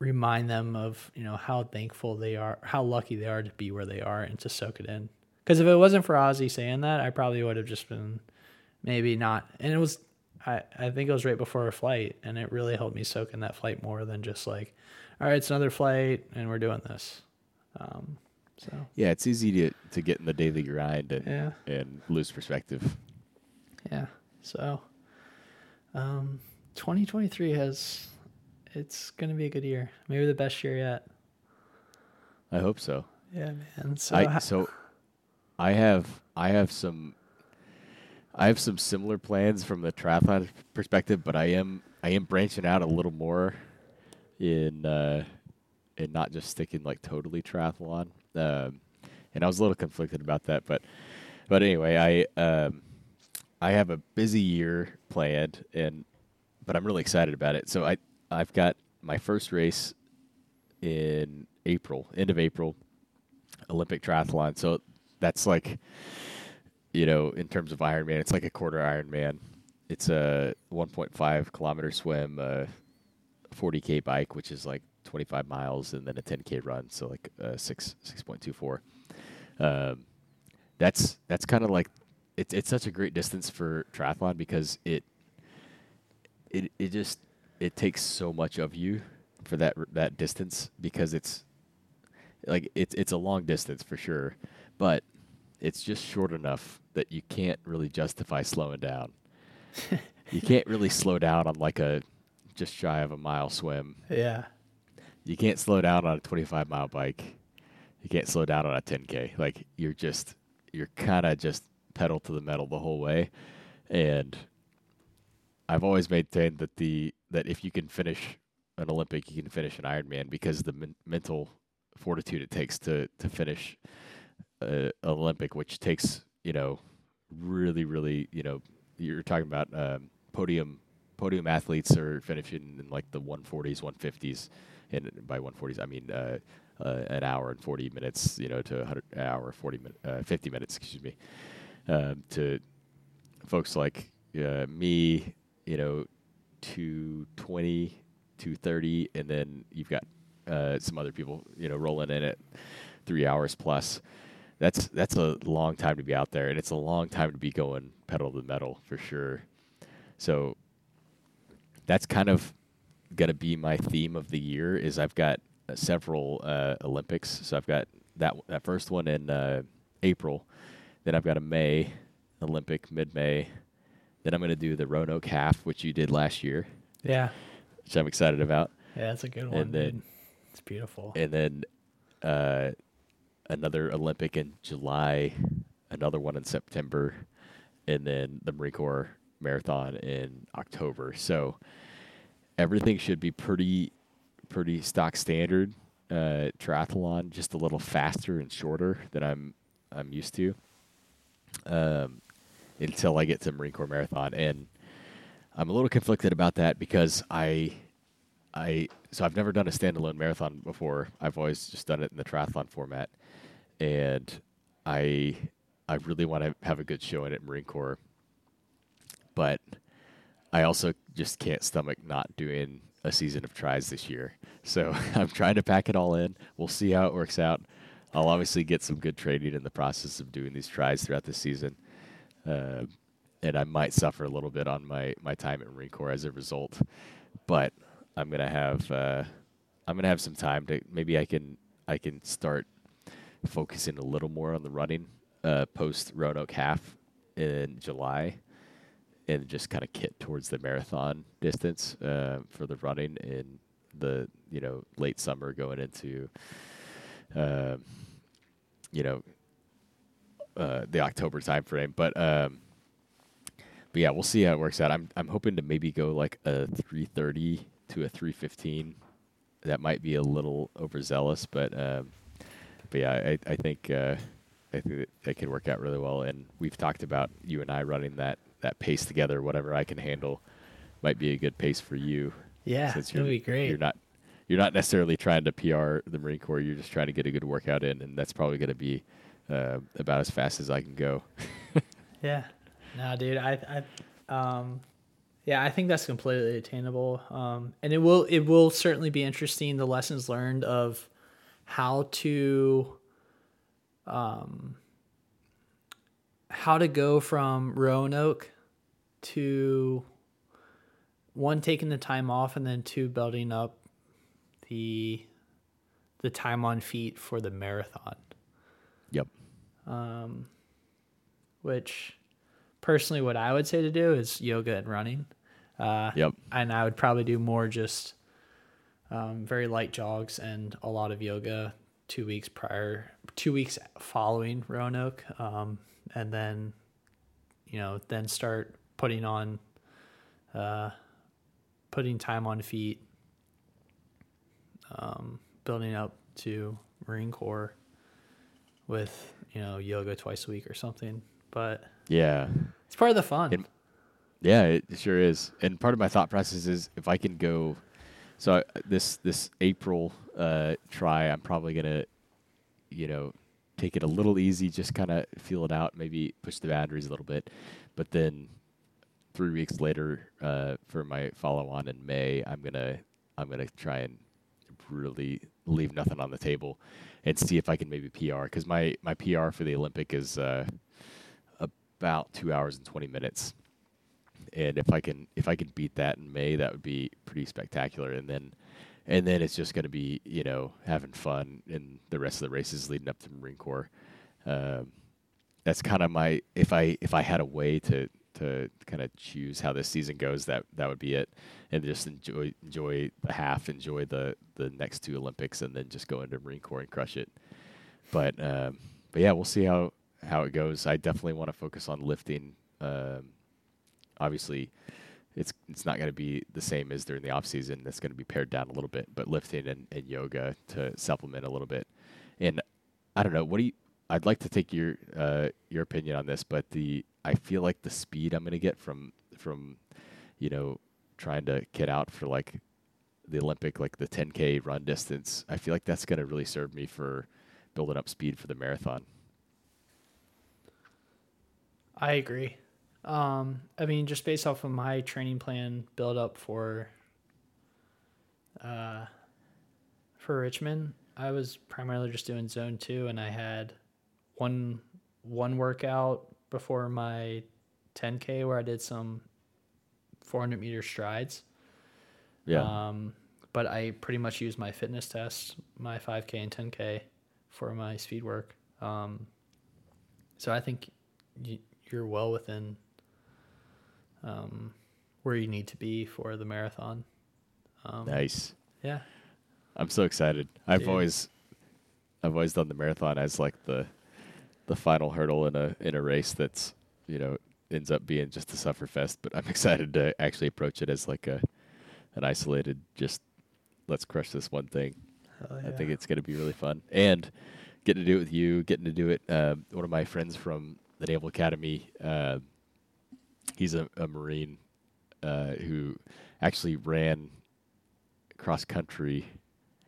remind them of you know how thankful they are how lucky they are to be where they are and to soak it in. Because if it wasn't for ozzy saying that i probably would have just been maybe not and it was I, I think it was right before a flight and it really helped me soak in that flight more than just like all right it's another flight and we're doing this. Um so. Yeah, it's easy to to get in the daily grind and yeah. and lose perspective. yeah so um 2023 has it's gonna be a good year. Maybe the best year yet. I hope so. yeah man so I so I have I have some I have some similar plans from the triathlon perspective, but I am I am branching out a little more in uh and not just sticking like totally triathlon. Um and I was a little conflicted about that, but but anyway, I um I have a busy year planned and but I'm really excited about it. So I I've got my first race in April, end of April, Olympic triathlon. So that's like, you know, in terms of Ironman, it's like a quarter Ironman. It's a 1.5 kilometer swim, a 40k bike, which is like 25 miles, and then a 10k run, so like uh, six 6.24. Um, that's that's kind of like it's it's such a great distance for triathlon because it it it just it takes so much of you for that that distance because it's like it's it's a long distance for sure, but it's just short enough that you can't really justify slowing down. you can't really slow down on like a just shy of a mile swim. yeah You can't slow down on a 25 mile bike. You can't slow down on a 10k. Like you're just you're kind of just pedal to the metal the whole way. And I've always maintained that the that if you can finish an Olympic, you can finish an Ironman because the men- mental fortitude it takes to to finish an Olympic, which takes you know really really you know you're talking about um, podium podium athletes are finishing in like the 140s 150s and by 140s I mean uh, uh, an hour and 40 minutes you know to 100 an hour 40 minutes uh, 50 minutes excuse me. Um, to folks like uh, me you know 220 230 and then you've got uh, some other people you know rolling in at three hours plus. That's that's a long time to be out there and it's a long time to be going pedal to the metal for sure. So that's kind of going to be my theme of the year is i've got uh, several uh, olympics. So i've got that that first one in uh, april. Then i've got a may olympic mid-may. Then i'm going to do the roanoke half which you did last year. Yeah. Which i'm excited about. Yeah that's a good one And then- dude. it's beautiful. and then uh, another Olympic in July, another one in September, and then the Marine Corps Marathon in October. So everything should be pretty, pretty stock standard uh, triathlon, just a little faster and shorter than I'm I'm used to. Um, until I get to Marine Corps Marathon, and I'm a little conflicted about that because I I so I've never done a standalone marathon before. I've always just done it in the triathlon format, and I I really want to have a good showing at it Marine Corps. But I also just can't stomach not doing a season of tries this year. So I'm trying to pack it all in. We'll see how it works out. I'll obviously get some good training in the process of doing these tries throughout the season. Uh, and I might suffer a little bit on my, my time at Marine Corps as a result. But I'm gonna have uh, I'm gonna have some time to maybe I can I can start focusing a little more on the running uh, post Roanoke half in July, and just kind of kit towards the marathon distance uh, for the running in the you know late summer going into uh, you know uh, the October timeframe. But um, but yeah, we'll see how it works out. I'm I'm hoping to maybe go like a 330 to a 315. That might be a little overzealous, but um, but yeah, I I think uh, I think that can work out really well. And we've talked about you and I running that that pace together. Whatever I can handle might be a good pace for you. Yeah, since it'll you're, be great. You're not you're not necessarily trying to PR the Marine Corps. You're just trying to get a good workout in, and that's probably going to be uh, about as fast as I can go. Yeah. No, dude, I, I, um, yeah, I think that's completely attainable. Um, and it will, it will certainly be interesting the lessons learned of how to, um, how to go from Roanoke to one taking the time off and then two building up the the time on feet for the marathon yep. um, which personally what i would say to do is yoga and running uh, Yep. and i would probably do more just um, very light jogs and a lot of yoga two weeks prior two weeks following roanoke um, and then you know then start putting on uh, putting time on feet um, building up to marine corps with you know yoga twice a week or something but Yeah. it's part of the fun And- Yeah, it sure is. And part of my thought process is if I can go, so I, this this April uh, try, I'm probably gonna, you know, take it a little easy, just kind of feel it out, maybe push the boundaries a little bit, but then three weeks later uh, for my follow on in May, I'm gonna I'm gonna try and really leave nothing on the table and see if I can maybe PR because my my PR for the Olympic is uh, about two hours and twenty minutes and if I can if I can beat that in May, that would be pretty spectacular. And then and then it's just going to be you know having fun in the rest of the races leading up to Marine Corps. Um, that's kind of my if I if I had a way to to kind of choose how this season goes, that that would be it, and just enjoy enjoy the half, enjoy the the next two Olympics, and then just go into Marine Corps and crush it. But um, but yeah, we'll see how how it goes. I definitely want to focus on lifting. Um, obviously it's it's not going to be the same as during the off season. It's going to be pared down a little bit, but lifting and, and yoga to supplement a little bit. And I don't know, what do you? I'd like to take your uh, your opinion on this, but the I feel like the speed I'm going to get from from you know trying to get out for like the Olympic, like the 10k run distance. I feel like that's going to really serve me for building up speed for the marathon. I agree. Um, I mean, just based off of my training plan build up for uh, for Richmond, I was primarily just doing zone two, and I had one one workout before my 10k where I did some 400 meter strides. Yeah, Um, but I pretty much used my fitness test, my 5K and 10K for my speed work. Um, so I think you're well within um, where you need to be for the marathon. Um, nice. Yeah. I'm so excited. I've always I've always done the marathon as like the the final hurdle in a in a race that's, you know, ends up being just a suffer fest, but I'm excited to actually approach it as like a an isolated just let's crush this one thing. I think it's going to be really fun. And getting to do it with you, getting to do it uh, one of my friends from the Naval Academy uh, he's a, a marine uh, who actually ran cross country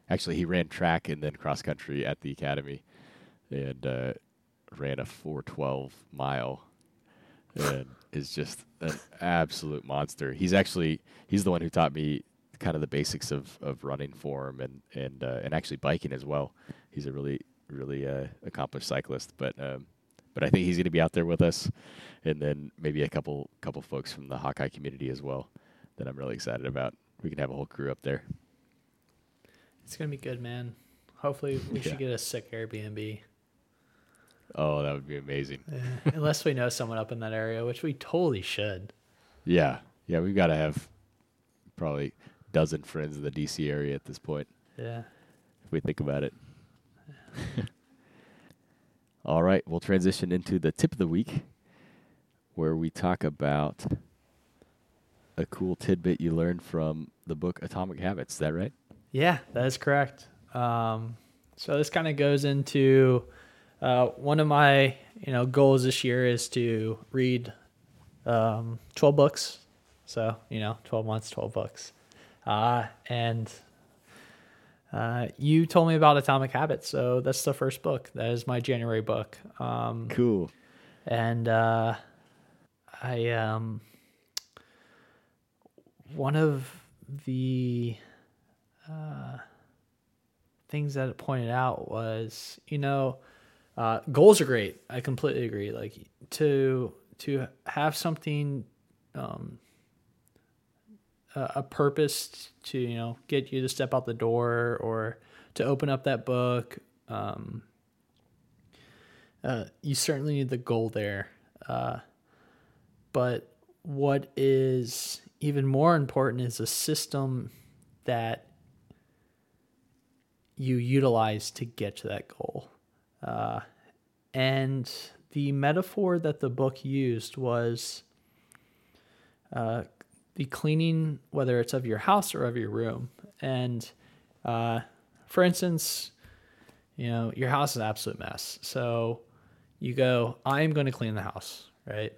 actually he ran track and then cross country at the academy and uh, ran a 412 mile and is just an absolute monster. He's actually he's the one who taught me kind of the basics of, of running form and and uh, and actually biking as well. He's a really really uh, accomplished cyclist, but um, but I think he's going to be out there with us, and then maybe a couple couple folks from the Hawkeye community as well that I'm really excited about. We can have a whole crew up there. It's gonna be good, man. Hopefully, we Yeah. should get a sick Airbnb. Oh, that would be amazing. Yeah. Unless we know someone up in that area, which we totally should. Yeah, yeah, we've got to have probably a dozen friends in the DC area at this point. Yeah. if we think about it. All right, we'll transition into the tip of the week where we talk about a cool tidbit you learned from the book Atomic Habits. Is that right? Yeah, that is correct. Um, so this kind of goes into uh, one of my you know goals this year is to read um, 12 books. So you know, 12 months, 12 books. Uh, and uh, you told me about Atomic Habits, so that's the first book. That is my January book. Um, Cool. and uh, I um one of the uh, things that it pointed out was you know uh, goals are great. I completely agree. Like to to have something um, a, purpose to you know get you to step out the door or to open up that book. Um, uh, you certainly need the goal there. Uh, but what is even more important is a system that you utilize to get to that goal. Uh, and the metaphor that the book used was uh, the cleaning, whether it's of your house or of your room. And uh, for instance, you know, your house is an absolute mess. So you go, I'm going to clean the house, right?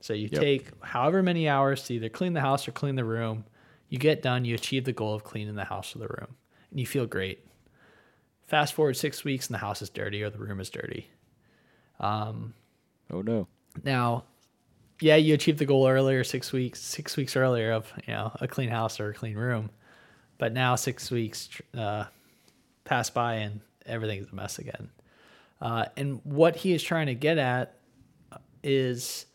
So you Yep. take however many hours to either clean the house or clean the room. You get done, you achieve the goal of cleaning the house or the room, and you feel great. Fast forward six weeks, and the house is dirty or the room is dirty. Oh no. Now, yeah, you achieved the goal earlier, six weeks, six weeks earlier of you know a clean house or a clean room, but now six weeks uh, pass by and everything's a mess again. Uh, and what he is trying to get at is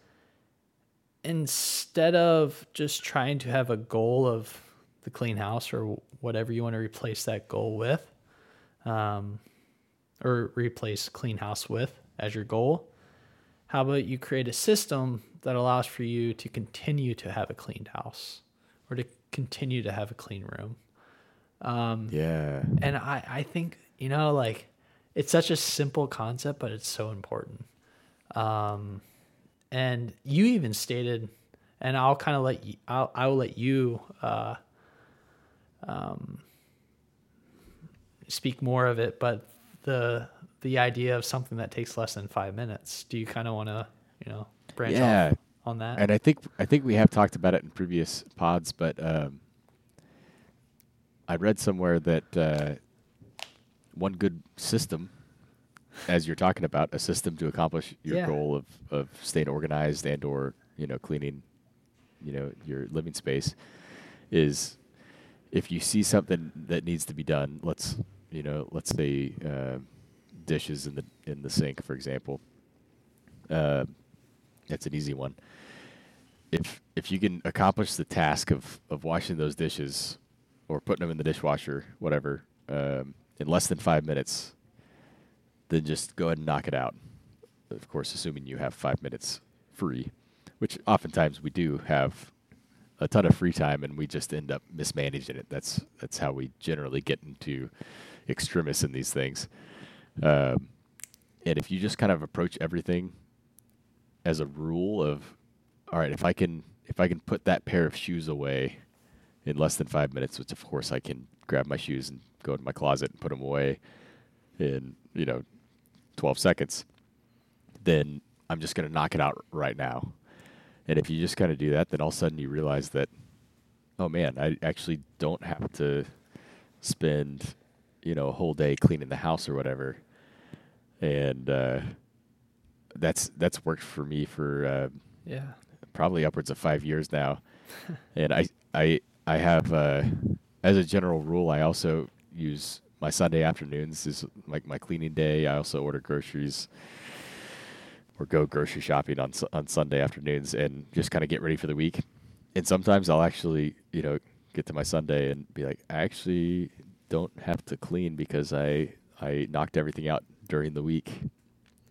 instead of just trying to have a goal of the clean house or whatever you want to replace that goal with, um, or replace clean house with as your goal, how about you create a system that allows for you to continue to have a cleaned house or to continue to have a clean room? Yeah. And I, I think, you know, like it's such a simple concept, but it's so important. Um, and you even stated, and I'll kind of let you, I'll, I will let you, uh, um, speak more of it, but the, the idea of something that takes less than five minutes, do you kind of want to, you know, branch Yeah. off on that? And I think I think we have talked about it in previous pods, but um, I read somewhere that uh, one good system, as you're talking about, a system to accomplish your Yeah. goal of, of staying organized and or you know cleaning, you know your living space, is if you see something that needs to be done. Let's you know let's say uh, dishes in the in the sink, for example. Uh, that's an easy one if if you can accomplish the task of of washing those dishes or putting them in the dishwasher, whatever, um, in less than five minutes, then just go ahead and knock it out. Of course, assuming you have five minutes free, which oftentimes we do have a ton of free time, and we just end up mismanaging it. That's that's how we generally get into extremis in these things. Um, and if you just kind of approach everything as a rule of all right if i can if i can put that pair of shoes away in less than five minutes which of course i can grab my shoes and go to my closet and put them away in you know 12 seconds then i'm just going to knock it out right now and if you just kind of do that then all of a sudden you realize that oh man i actually don't have to spend you know a whole day cleaning the house or whatever and uh, that's that's worked for me for uh, Yeah. probably upwards of five years now. and I I I have uh, as a general rule, I also use my Sunday afternoons is like my cleaning day. I also order groceries or go grocery shopping on on Sunday afternoons and just kind of get ready for the week. And sometimes I'll actually, you know, get to my Sunday and be like, I actually don't have to clean because I I knocked everything out during the week.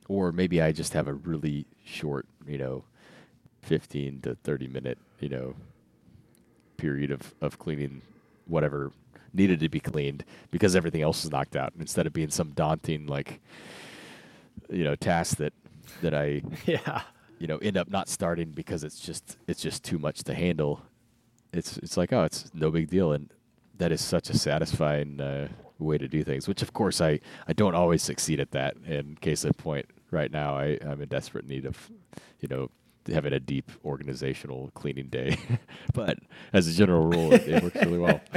Or maybe I just have a really short, you know, 15 to 30 minute, you know, period of, of cleaning whatever needed to be cleaned because everything else is knocked out instead of being some daunting like you know task that that I Yeah. you know end up not starting because it's just it's just too much to handle it's it's like oh it's no big deal and that is such a satisfying uh, way to do things which of course I I don't always succeed at that In case of point right now I I'm in desperate need of you know having a deep organizational cleaning day but as a general rule it, it works really well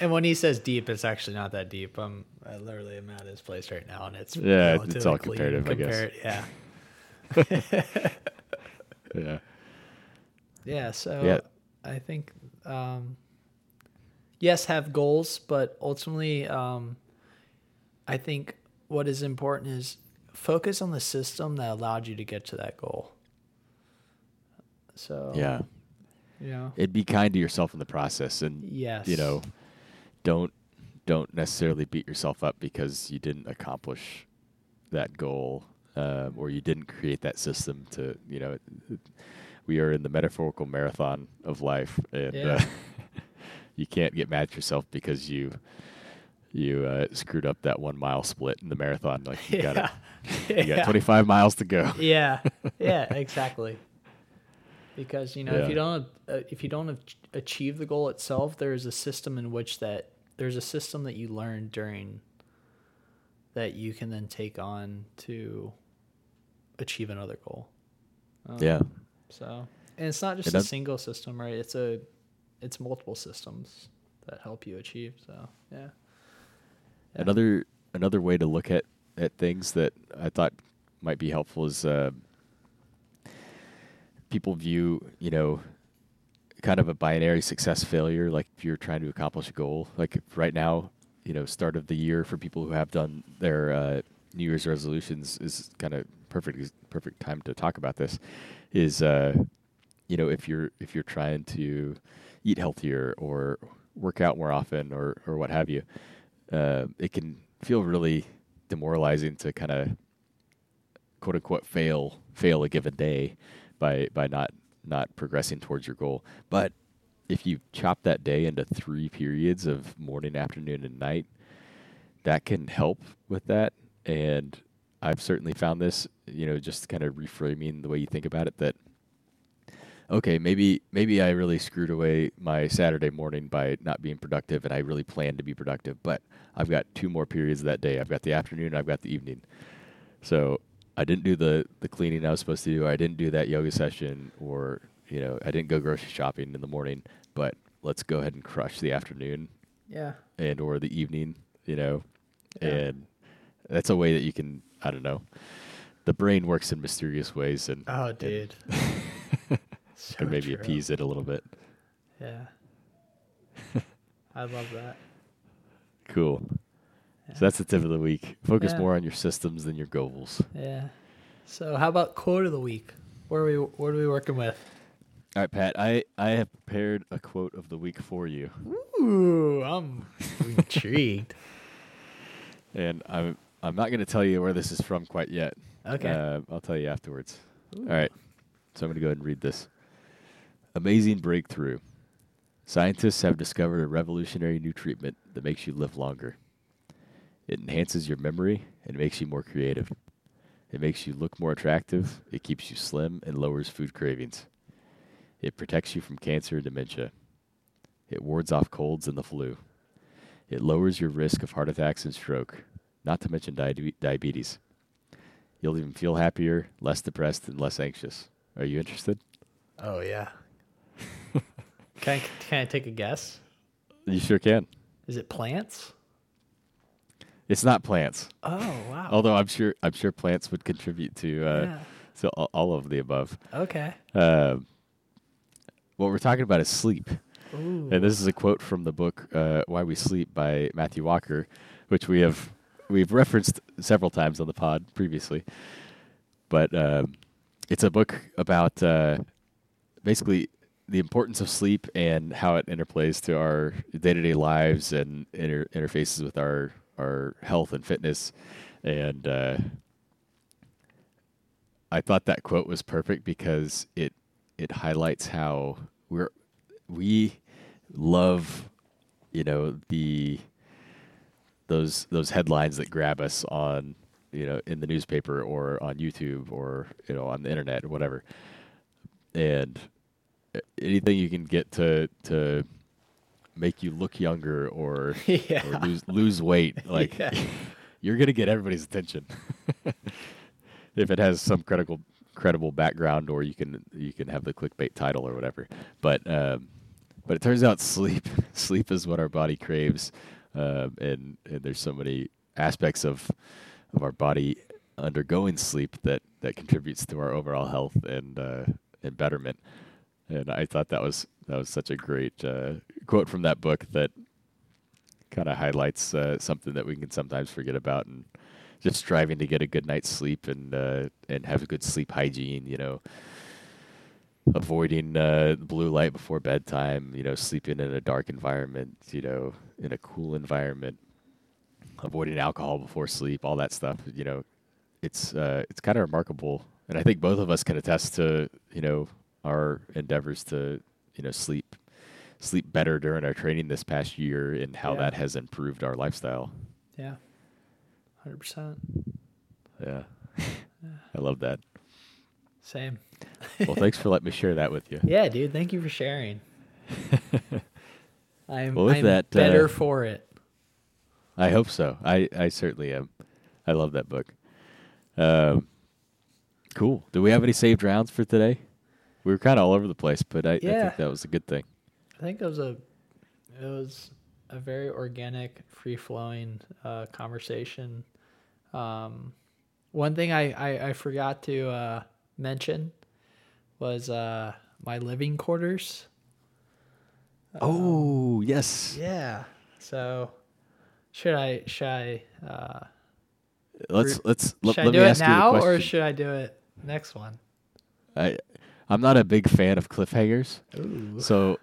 And when he says deep, it's actually not that deep. I'm I literally am at his place right now, and it's Yeah, it's all comparative, I guess. Yeah. yeah Yeah. So Yeah. I think um, yes, have goals, but ultimately, um, I think what is important is focus on the system that allowed you to get to that goal. So yeah you know, and be kind to yourself in the process and yes, you know don't don't necessarily beat yourself up because you didn't accomplish that goal um, or you didn't create that system to you know we are in the metaphorical marathon of life and uh, Yeah. You can't get mad at yourself because you you uh, screwed up that one mile split in the marathon like you got yeah, you got Yeah. 25 miles to go yeah, yeah, exactly. Because you know, if you don't uh, if you don't ach- achieve the goal itself, there is a system in which that there's a system that you learn during that you can then take on to achieve another goal. Um, yeah So, and it's not just It a does- single system, right? It's a it's multiple systems that help you achieve. So, yeah. Yeah. Another another way to look at at things that I thought might be helpful is uh, people view you know kind of a binary success failure. Like if you're trying to accomplish a goal, like right now, you know, start of the year for people who have done their uh, New Year's resolutions is kind of perfect perfect time to talk about this. Is uh, you know if you're if you're trying to eat healthier or work out more often or or what have you, uh, it can feel really demoralizing to kind of quote unquote fail fail a given day by by not not progressing towards your goal. But if you chop that day into three periods of morning, afternoon, and night, that can help with that. And I've certainly found this, you know, just kind of reframing the way you think about it that okay, maybe maybe I really screwed away my Saturday morning by not being productive and I really planned to be productive, but I've got two more periods of that day. I've got the afternoon, I've got the evening. So I didn't do the the cleaning I was supposed to do. I didn't do that yoga session or, you know, I didn't go grocery shopping in the morning, but let's go ahead and crush the afternoon Yeah. and or the evening, you know. Yeah. And that's a way that you can I don't know. The brain works in mysterious ways and Oh, and dude. So can maybe true. appease it a little bit. Yeah. I love that. Cool. So that's the tip of the week. Focus Yeah. more on your systems than your goals. Yeah. So how about quote of the week? Where are we what are we working with? All right, Pat. I I have prepared a quote of the week for you, Ooh, I'm intrigued. and I'm I'm not going to tell you where this is from quite yet. Okay. Uh, I'll tell you afterwards. All right. So I'm going to go ahead and read this. Amazing breakthrough. Scientists have discovered a revolutionary new treatment that makes you live longer. It enhances your memory and makes you more creative. It makes you look more attractive. It keeps you slim and lowers food cravings. It protects you from cancer and dementia. It wards off colds and the flu. It lowers your risk of heart attacks and stroke, not to mention di- diabetes. You'll even feel happier, less depressed, and less anxious. Are you interested? oh yeah. Can I, can I take a guess? You sure can. Is it plants? It's not plants, Oh wow. although I'm sure I'm sure plants would contribute to uh, yeah. So all, all of the above. Okay. Um, what we're talking about is sleep. Ooh. And this is a quote from the book uh, "Why We Sleep" by Matthew Walker, which we have we've referenced several times on the pod previously. But um, it's a book about uh, basically the importance of sleep and how it interplays to our day to day lives and inter- interfaces with our our health and fitness. And uh, I thought that quote was perfect because it it highlights how we're we love you know the those those headlines that grab us on you know in the newspaper or on YouTube or you know on the internet or whatever and anything you can get to to make you look younger or, Yeah. or lose lose weight like Yeah. you're gonna get everybody's attention if it has some credible credible background or you can you can have the clickbait title or whatever but um, but it turns out sleep sleep is what our body craves um, and and there's so many aspects of of our body undergoing sleep that that contributes to our overall health and uh, and betterment and I thought that was that was such a great uh, quote from that book that kind of highlights uh, something that we can sometimes forget about and just striving to get a good night's sleep and uh, and have a good sleep hygiene. You know, avoiding uh, blue light before bedtime. You know, sleeping in a dark environment. You know, in a cool environment. Avoiding alcohol before sleep. All that stuff. You know, it's uh, it's kind of remarkable, and I think both of us can attest to you know our endeavors to you know sleep sleep better during our training this past year and how Yeah. that has improved our lifestyle. Yeah. Hundred percent. Yeah. I love that. Same. Well, thanks for letting me share that with you. Yeah, dude. Thank you for sharing. I'm, Well, I'm that, uh, better for it. I hope so. I, I certainly am. I love that book. Um, cool. Do we have any saved rounds for today? We were kind of all over the place, but I, I think that was a good thing. I think it was a it was a very organic, free flowing uh, conversation. Um, one thing I, I, I forgot to uh, mention was uh, my living quarters. oh, yes. Yeah. So should I should I uh, Let's let's let, should let I do me it ask now you a or should I do it next one? I I'm not a big fan of cliffhangers. Ooh. So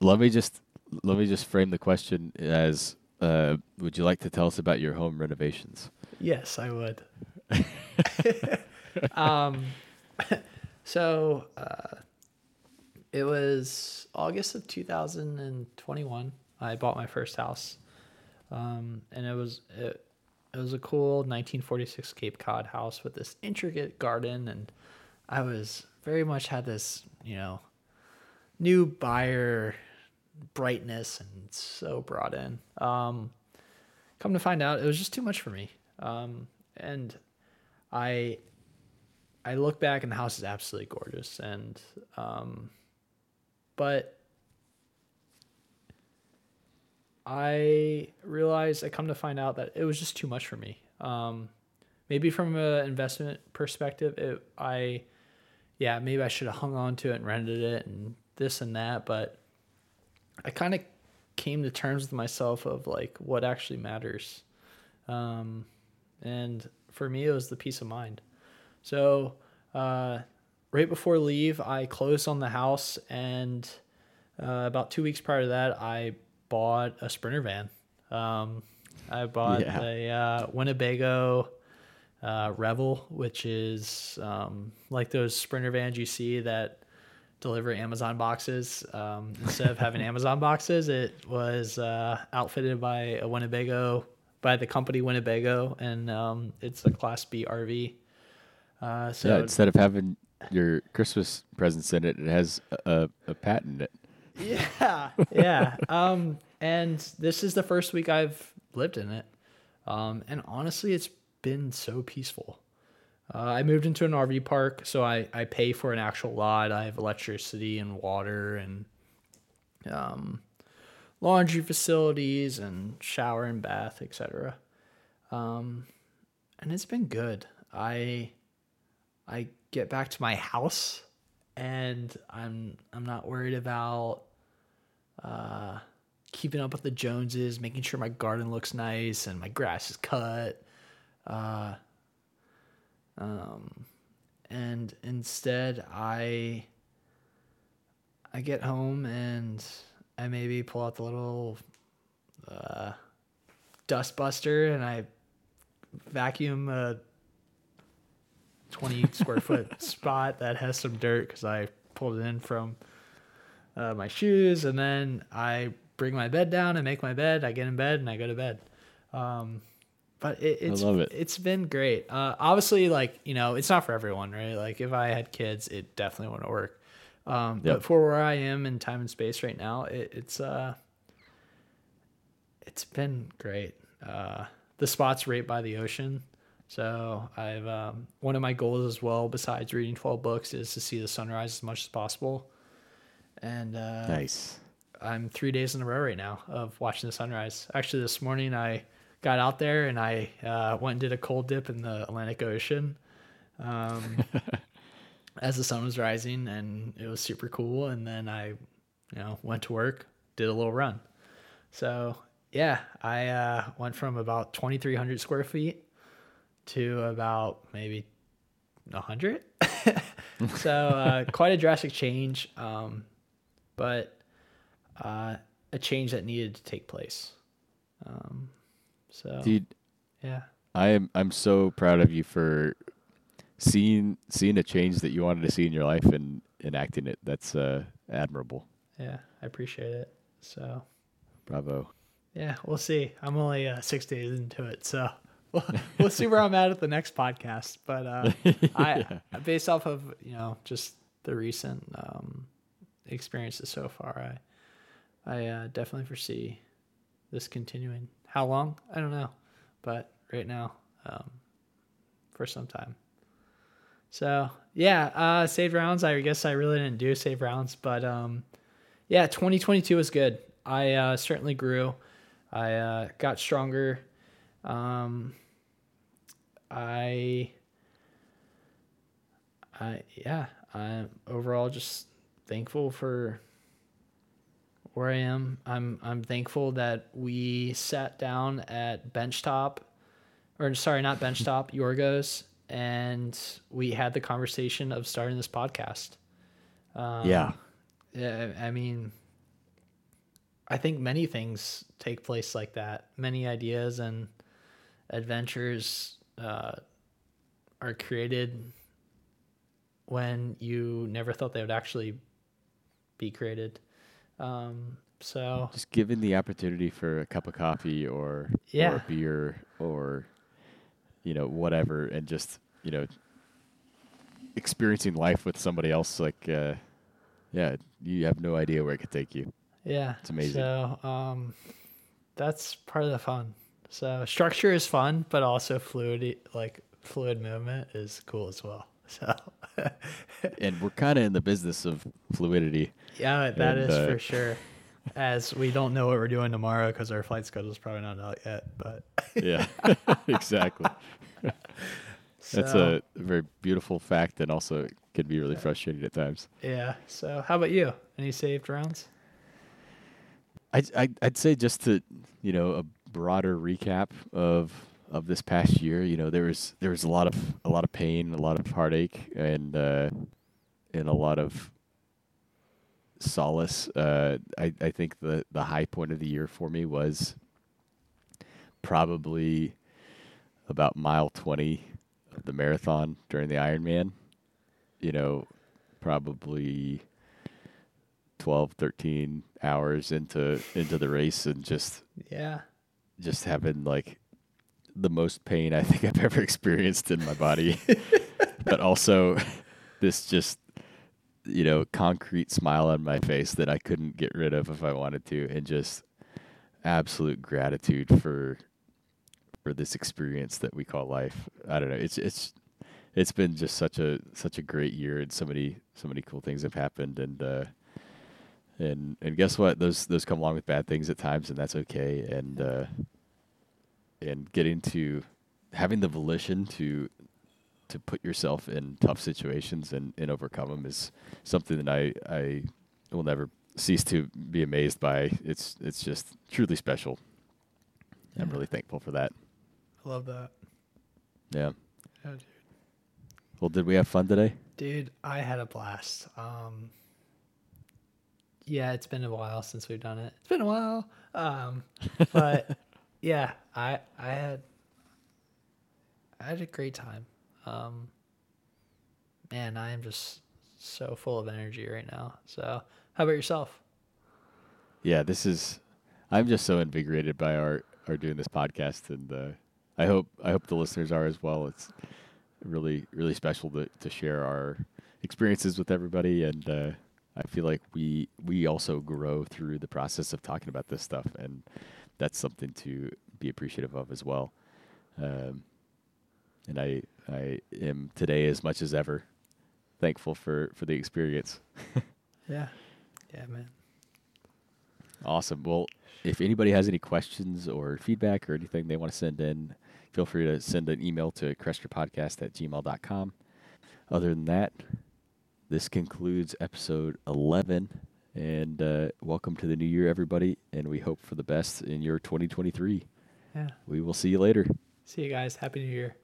let me just let me just frame the question as uh, would you like to tell us about your home renovations? Yes, I would. um, so uh, it was August of 2021. I bought my first house, um, and it was it, it was a cool 1946 Cape Cod house with this intricate garden, and I was very much had this you know new buyer brightness and so brought in. Um, come to find out, it was just too much for me. Um, and I, I look back and the house is absolutely gorgeous. And, um, but I realized I come to find out that it was just too much for me. Um, maybe from an investment perspective, it, I, yeah, maybe I should have hung on to it and rented it and this and that. But I kind of came to terms with myself of like what actually matters. Um, and for me, it was the peace of mind. So, uh, right before leave, I closed on the house, and uh, about two weeks prior to that, I bought a Sprinter van. Um, I bought Yeah. a uh, Winnebago uh, Revel, which is um, like those Sprinter vans you see that deliver Amazon boxes. Um, instead of having Amazon boxes, it was uh, outfitted by a Winnebago, by the company Winnebago, and um, it's a Class B RV. Uh, so yeah, instead of having your Christmas presents in it, it has a, a pat in it. yeah, yeah. Um, and this is the first week I've lived in it, um, and honestly, it's been so peaceful. Uh, I moved into an RV park, so I, I pay for an actual lot. I have electricity and water and um, laundry facilities and shower and bath, etc. Um, and it's been good. I I get back to my house and I'm I'm not worried about uh, keeping up with the Joneses, making sure my garden looks nice and my grass is cut. Uh, um, and instead, I I get home and I maybe pull out the little uh, dust buster and I vacuum a 20 square foot spot that has some dirt because I pulled it in from uh, my shoes, and then I bring my bed down and make my bed. I get in bed and I go to bed. Um, but it, it's it. It's been great. Uh, obviously, like you know, it's not for everyone, right? Like if I had kids, it definitely wouldn't work. Um, Yep. But for where I am in time and space right now, it, it's uh, it's been great. Uh, the spot's right by the ocean, so I've um, one of my goals as well, besides reading twelve books, is to see the sunrise as much as possible. And uh, Nice. I'm three days in a row right now of watching the sunrise. Actually, this morning I got out there and I uh, went and did a cold dip in the Atlantic Ocean um, as the sun was rising, and it was super cool. And then I, you know, went to work, did a little run. So yeah, I uh, went from about 2,300 square feet to about maybe 100. so uh, quite a drastic change, um, but uh, a change that needed to take place. Um, so Dude, yeah, I am I'm so proud of you for seeing seeing a change that you wanted to see in your life and enacting it. That's uh, admirable. yeah, I appreciate it. So Bravo. yeah, we'll see. I'm only uh, six days into it, so we'll, we'll see where I'm at at the next podcast. But uh, I, based off of you know just the recent um, experiences so far, I I uh, definitely foresee this continuing. How long? I don't know, but right now, um, for some time. So yeah, uh, save rounds. I guess I really didn't do save rounds, but um, yeah, 2022 was good. I uh, certainly grew. I uh, got stronger. Um, I, I yeah, I'm overall just thankful for where I am. I'm I'm thankful that we sat down at Benchtop, or sorry, not Benchtop, Yorgos, and we had the conversation of starting this podcast. Um, yeah. yeah, I mean, I think many things take place like that. Many ideas and adventures uh, are created when you never thought they would actually be created. Um, so Just given the opportunity for a cup of coffee or, or a beer or you know whatever and just you know experiencing life with somebody else like uh yeah you have no idea where it could take you yeah, It's amazing. So um, that's part of the fun. So structure is fun, but also fluid, like fluid movement, is cool as well. So and we're kind of in the business of fluidity yeah, that And, is uh, for sure. As we don't know what we're doing tomorrow because our flight schedule is probably not out yet, but yeah exactly that's a very beautiful fact and also can be really frustrating at times yeah. So how about you? Any saved rounds? I'd, I'd, I'd say just to you know a broader recap of of this past year you know there was there was a lot of a lot of pain a lot of heartache and uh and a lot of solace. Uh i i think the the high point of the year for me was probably about mile 20 of the marathon during the ironman. You know probably 12 13 hours into into the race and just Yeah. just having like the most pain I think I've ever experienced in my body, but also this just you know concrete smile on my face that I couldn't get rid of if I wanted to, and just absolute gratitude for for this experience that we call life. I don't know. It's it's it's been just such a such a great year, and so many so many cool things have happened, and uh, and and guess what? Those those come along with bad things at times, and that's okay. And uh, and getting to having the volition to to put yourself in tough situations and, and overcome them is something that I I will never cease to be amazed by. It's it's just truly special. I'm really thankful for that. I love that. Yeah. Yeah, dude. Well, did we have fun today? Dude, I had a blast. Um, yeah, it's been a while since we've done it. It's been a while. Um, but yeah, I I had I had a great time. Um, man, I am just so full of energy right now. So, how about yourself? Yeah, this is. I'm just so invigorated by our our doing this podcast, and uh, I hope I hope the listeners are as well. It's really really special to to share our experiences with everybody, and uh, I feel like we we also grow through the process of talking about this stuff, and that's something to be appreciative of as well. Um, and I I am today as much as ever thankful for for the experience. Yeah, yeah, man. Awesome. Well, if anybody has any questions or feedback or anything they want to send in, feel free to send an email to cresterpodcast at gmail.com. Other than that, this concludes episode 11. And uh, welcome to the new year, everybody. And we hope for the best in your 2023. Yeah. We will see you later. See you guys. Happy New Year.